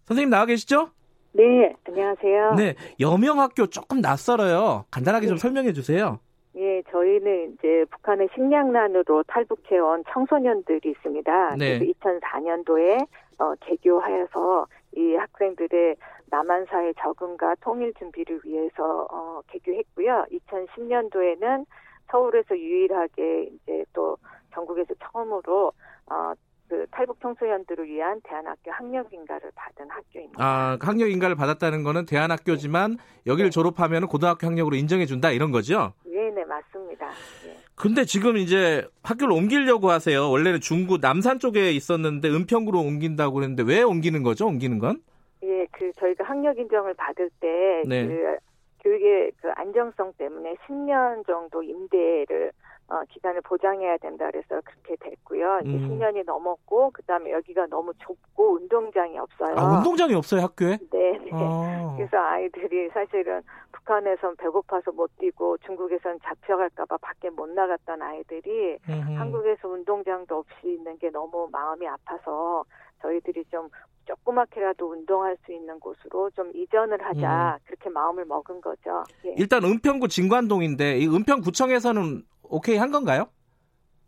S2: 선생님 나와 계시죠?
S13: 네, 안녕하세요.
S2: 네, 여명학교 조금 낯설어요. 간단하게 네. 좀 설명해 주세요.
S13: 예, 저희는 이제 북한의 식량난으로 탈북해온 청소년들이 있습니다. 네. 그래서 2004년도에 어, 개교하여서 이 학생들의 남한사회 적응과 통일 준비를 위해서 어, 개교했고요. 2010년도에는 서울에서 유일하게 이제 또 전국에서 처음으로 어, 그 탈북 청소년들을 위한 대안학교 학력 인가를 받은 학교입니다.
S2: 아, 학력 인가를 받았다는 거는 대안학교지만 여기를 네. 졸업하면 고등학교 학력으로 인정해 준다 이런 거죠?
S13: 네, 네, 맞습니다. 네.
S2: 근데 지금 이제 학교를 옮기려고 하세요. 원래는 중구 남산 쪽에 있었는데 은평구로 옮긴다고 그랬는데 왜 옮기는 거죠? 옮기는 건?
S13: 예, 그 저희가 학력 인정을 받을 때 네. 그 교육의 그 안정성 때문에 10년 정도 임대를 어, 기간을 보장해야 된다 그래서 그렇게 됐고요. 이제 음. 10년이 넘었고 그다음에 여기가 너무 좁고 운동장이 없어요.
S2: 아, 운동장이 없어요, 학교에?
S13: 네. 네. 아. 그래서 아이들이 사실은 북한에선 배고파서 못 뛰고 중국에선 잡혀갈까 봐 밖에 못 나갔던 아이들이 음흠. 한국에서 운동장도 없이 있는 게 너무 마음이 아파서 저희들이 좀 조그맣게라도 운동할 수 있는 곳으로 좀 이전을 하자 음. 그렇게 마음을 먹은 거죠.
S2: 예. 일단 은평구 진관동인데 이 은평구청에서는 오케이 한 건가요?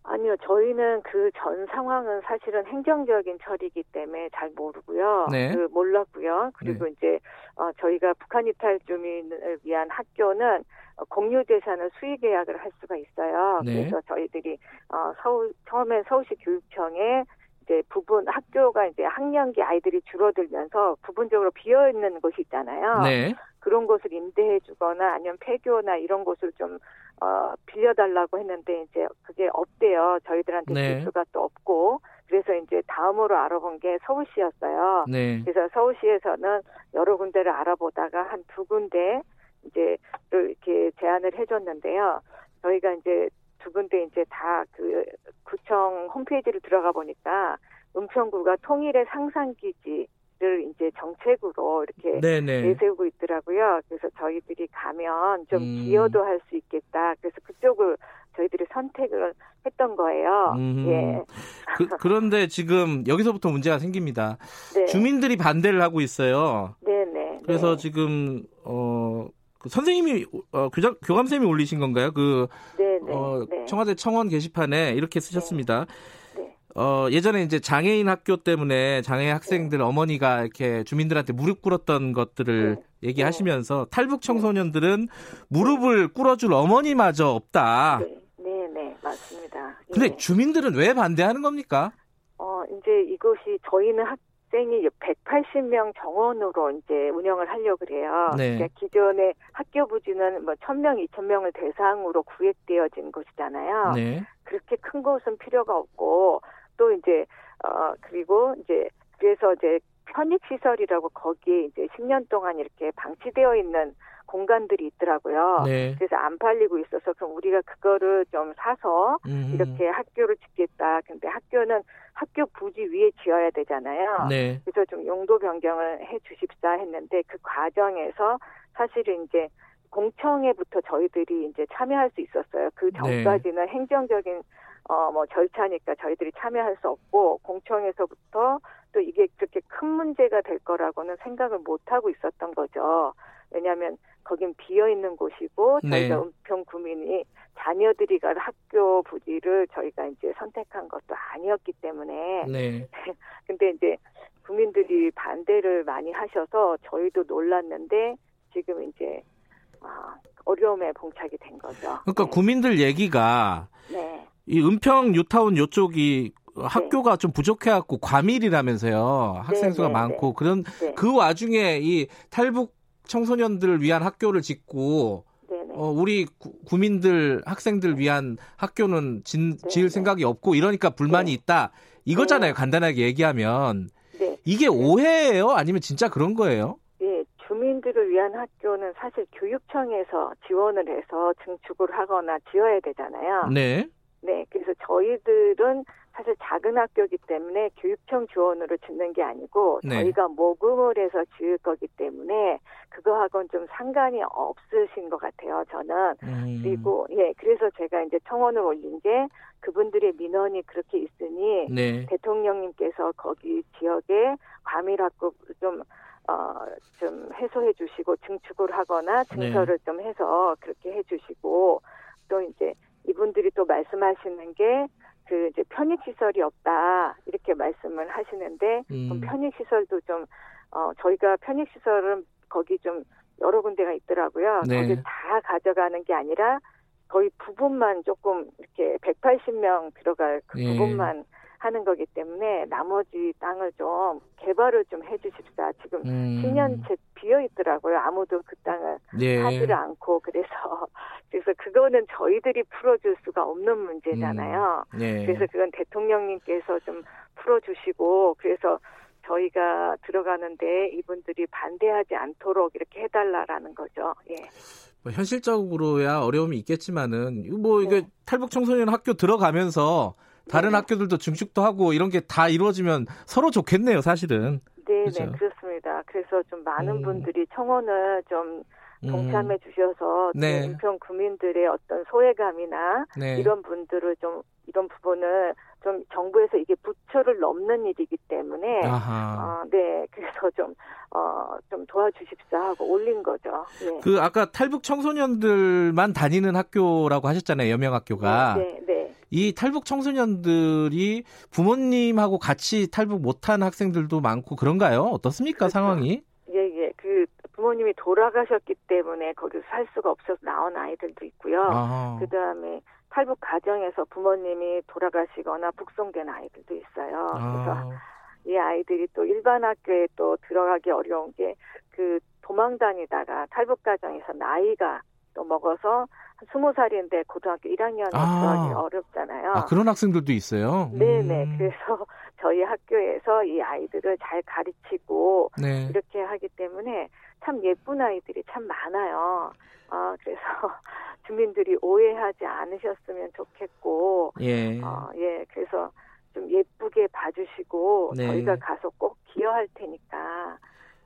S13: 아니요, 저희는 그 전 상황은 사실은 행정적인 처리이기 때문에 잘 모르고요. 네. 그 몰랐고요. 그리고 네. 이제 어, 저희가 북한 이탈 주민을 위한 학교는 공유 재산을 수의 계약을 할 수가 있어요. 네. 그래서 저희들이 어, 서울 처음엔 서울시 교육청에 이제 부분 학교가 이제 학년기 아이들이 줄어들면서 부분적으로 비어 있는 곳이 있잖아요. 네. 그런 곳을 임대해 주거나 아니면 폐교나 이런 곳을 좀 어, 빌려달라고 했는데 이제 그게 없대요. 저희들한테 네. 줄 수가 또 없고 그래서 이제 다음으로 알아본 게 서울시였어요. 네. 그래서 서울시에서는 여러 군데를 알아보다가 한 두 군데 이제 이렇게 제안을 해줬는데요. 저희가 이제 두 군데 이제 다 그 구청 홈페이지를 들어가 보니까 은평구가 통일의 상상기지 를 이제 정책으로 이렇게 네네. 내세우고 있더라고요. 그래서 저희들이 가면 좀 음. 기여도 할 수 있겠다. 그래서 그쪽을 저희들이 선택을 했던 거예요. 음. 예.
S2: 그, 런데 지금 여기서부터 문제가 생깁니다. 네. 주민들이 반대를 하고 있어요.
S13: 네네.
S2: 그래서 네. 지금 어. 그 선생님이 어, 교장, 교감 쌤이 올리신 건가요? 그 어, 네. 청와대 청원 게시판에 이렇게 쓰셨습니다. 네. 어, 예전에 이제 장애인 학교 때문에 장애 학생들 어머니가 이렇게 주민들한테 무릎 꿇었던 것들을 네. 얘기하시면서 탈북 청소년들은 무릎을 꿇어줄 어머니마저 없다.
S13: 네, 네, 네 맞습니다.
S2: 근데 예. 주민들은 왜 반대하는 겁니까?
S13: 어, 이제 이것이 저희는 학, 학생이 180명 정원으로 이제 운영을 하려고 그래요. 네. 그러니까 기존의 학교 부지는 뭐 1000명, 2000명을 대상으로 구획되어진 곳이잖아요. 네. 그렇게 큰 곳은 필요가 없고 또 이제 어 그리고 이제 그래서 이제 편익 시설이라고 거기에 이제 10년 동안 이렇게 방치되어 있는 공간들이 있더라고요. 네. 그래서 안 팔리고 있어서 그럼 우리가 그거를 좀 사서 음. 이렇게 학교를 짓겠다. 근데 학교는 학교 부지 위에 지어야 되잖아요. 네. 그래서 좀 용도 변경을 해 주십사 했는데 그 과정에서 사실은 이제 공청회부터 저희들이 이제 참여할 수 있었어요. 그 네. 전까지는 네. 행정적인 어 뭐 절차니까 저희들이 참여할 수 없고 공청회에서부터 또 이게 그렇게 큰 문제가 될 거라고는 생각을 못 하고 있었던 거죠. 왜냐하면 거긴 비어 있는 곳이고 네. 저희가 은평 구민이 자녀들이 갈 학교 부지를 저희가 이제 선택한 것도 아니었기 때문에 네. 근데 이제 국민들이 반대를 많이 하셔서 저희도 놀랐는데 지금 이제 아, 어려움에 봉착이 된 거죠.
S2: 그러니까 네. 국민들 얘기가 네. 이 은평 뉴타운 요쪽이 학교가 네. 좀 부족해갖고 과밀이라면서요. 학생 수가 네, 네, 많고 그런 그 와중에 이 탈북 청소년들을 위한 학교를 짓고 어, 우리 구, 민들 학생들 위한 학교는 진, 지을 생각이 없고 이러니까 불만이 있다. 이거잖아요. 간단하게 얘기하면. 이게 오해예요? 아니면 진짜 그런 거예요?
S13: 예, 주민들을 위한 학교는 사실 교육청에서 지원을 해서 증축을 하거나 지어야 되잖아요. 네. 네, 그래서 저희들은 사실 작은 학교이기 때문에 교육청 지원으로 짓는 게 아니고 네. 저희가 모금을 해서 지을 거기 때문에 그거하고는 좀 상관이 없으신 것 같아요. 저는 음. 그리고 예 그래서 제가 이제 청원을 올린 게 그분들의 민원이 그렇게 있으니 네. 대통령님께서 거기 지역에 과밀학급 좀 어, 좀 해소해 주시고 증축을 하거나 증설을 네. 좀 해서 그렇게 해 주시고 또 이제 이분들이 또 말씀하시는 게 그 이제 편익 시설이 없다 이렇게 말씀을 하시는데 음. 편익 시설도 좀 어, 저희가 편익 시설은 거기 좀 여러 군데가 있더라고요. 네. 거기 다 가져가는 게 아니라 거의 부분만 조금 이렇게 180명 들어갈 그 예. 부분만 하는 거기 때문에 나머지 땅을 좀 개발을 좀 해주십사. 지금 음. 10년째 비어 있더라고요. 아무도 그 땅을 예. 하지를 않고 그래서 그래서 그거는 저희들이 풀어줄 수가 없는 문제잖아요. 음. 예. 그래서 그건 대통령님께서 좀 풀어주시고 그래서 저희가 들어가는데 이분들이 반대하지 않도록 이렇게 해달라라는 거죠. 예.
S2: 뭐 현실적으로야 어려움이 있겠지만은 뭐 이게 네. 탈북 청소년 학교 들어가면서 다른 네. 학교들도 증축도 하고 이런 게 다 이루어지면 서로 좋겠네요, 사실은.
S13: 네, 그렇죠? 네, 그렇습니다. 그래서 좀 많은 음. 분들이 청원을 좀 음. 동참해 주셔서 네. 인평 구민들의 어떤 소외감이나 네. 이런 분들을 좀 이런 부분을 좀 정부에서 이게 부처를 넘는 일이기 때문에 어, 네 그래서 좀 어, 좀 도와주십사 하고 올린 거죠. 네.
S2: 그 아까 탈북 청소년들만 다니는 학교라고 하셨잖아요, 여명학교가. 네, 네. 네. 이 탈북 청소년들이 부모님하고 같이 탈북 못한 학생들도 많고 그런가요? 어떻습니까 그렇죠. 상황이?
S13: 예, 예. 그 부모님이 돌아가셨기 때문에 거기서 살 수가 없어서 나온 아이들도 있고요. 그 다음에 탈북 가정에서 부모님이 돌아가시거나 북송된 아이들도 있어요. 그래서 아. 이 아이들이 또 일반 학교에 또 들어가기 어려운 게 그 도망 다니다가 탈북 가정에서 나이가 또 먹어서 스무 살인데 고등학교 1학년에 아. 어렵잖아요.
S2: 아, 그런 학생들도 있어요?
S13: 네네. 음. 그래서 저희 학교에서 이 아이들을 잘 가르치고 네. 이렇게 하기 때문에 참 예쁜 아이들이 참 많아요. 아, 그래서 주민들이 오해하지 않으셨으면 좋겠고, 예. 어, 예, 그래서 좀 예쁘게 봐주시고, 네. 저희가 가서 꼭 기여할 테니까,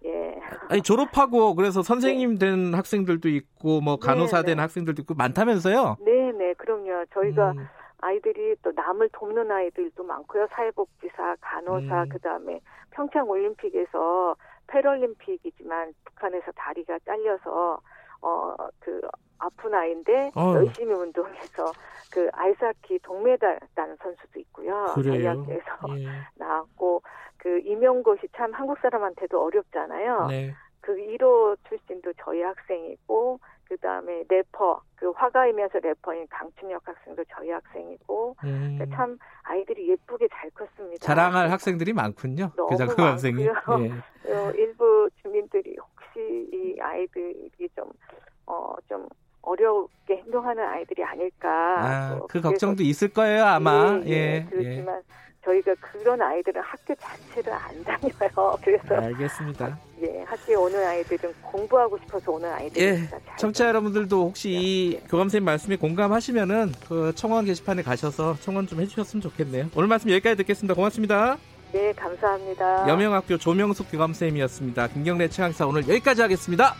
S13: 예.
S2: 아니 졸업하고 그래서 선생님 네. 된 학생들도 있고 뭐 간호사 네, 된 네. 학생들도 있고 많다면서요?
S13: 네, 네, 그럼요. 저희가 음. 아이들이 또 남을 돕는 아이들도 많고요. 사회복지사, 간호사, 음. 그다음에 평창 올림픽에서 패럴림픽이지만 북한에서 다리가 잘려서 어그 아픈 아이인데 어. 열심히 운동해서 그 아이스하키 동메달 딴 선수도 있고요. 저희 학교에서 예. 나왔고 그 임용고시 참 한국 사람한테도 어렵잖아요. 네. 그 1호 출신도 저희 학생이고 그 다음에 래퍼 그 화가이면서 래퍼인 강춘혁 학생도 저희 학생이고 음. 그러니까 참 아이들이 예쁘게 잘 컸습니다.
S2: 자랑할 학생들이 많군요.
S13: 그 학생이. 예. 어, 일부 주민들이 혹시 이 아이들이 좀 어, 좀 어렵게 행동하는 아이들이 아닐까.
S2: 아, 뭐그 걱정도 있을 거예요, 아마.
S13: 예. 예, 예 그렇지만 예. 저희가 그런 아이들은 학교 자체를 안 다녀요. 그래서
S2: 알겠습니다.
S13: 예, 학교에 오는 아이들은 공부하고 싶어서 오는 아이들입니다.
S2: 예, 청취자 여러분들도 혹시 네. 이 교감 선생님 말씀에 공감하시면은 그 청원 게시판에 가셔서 청원 좀 해주셨으면 좋겠네요. 오늘 말씀 여기까지 듣겠습니다. 고맙습니다.
S13: 네, 감사합니다.
S2: 여명학교 조명숙 교감 선생님이었습니다. 김경래 최강사 오늘 여기까지 하겠습니다.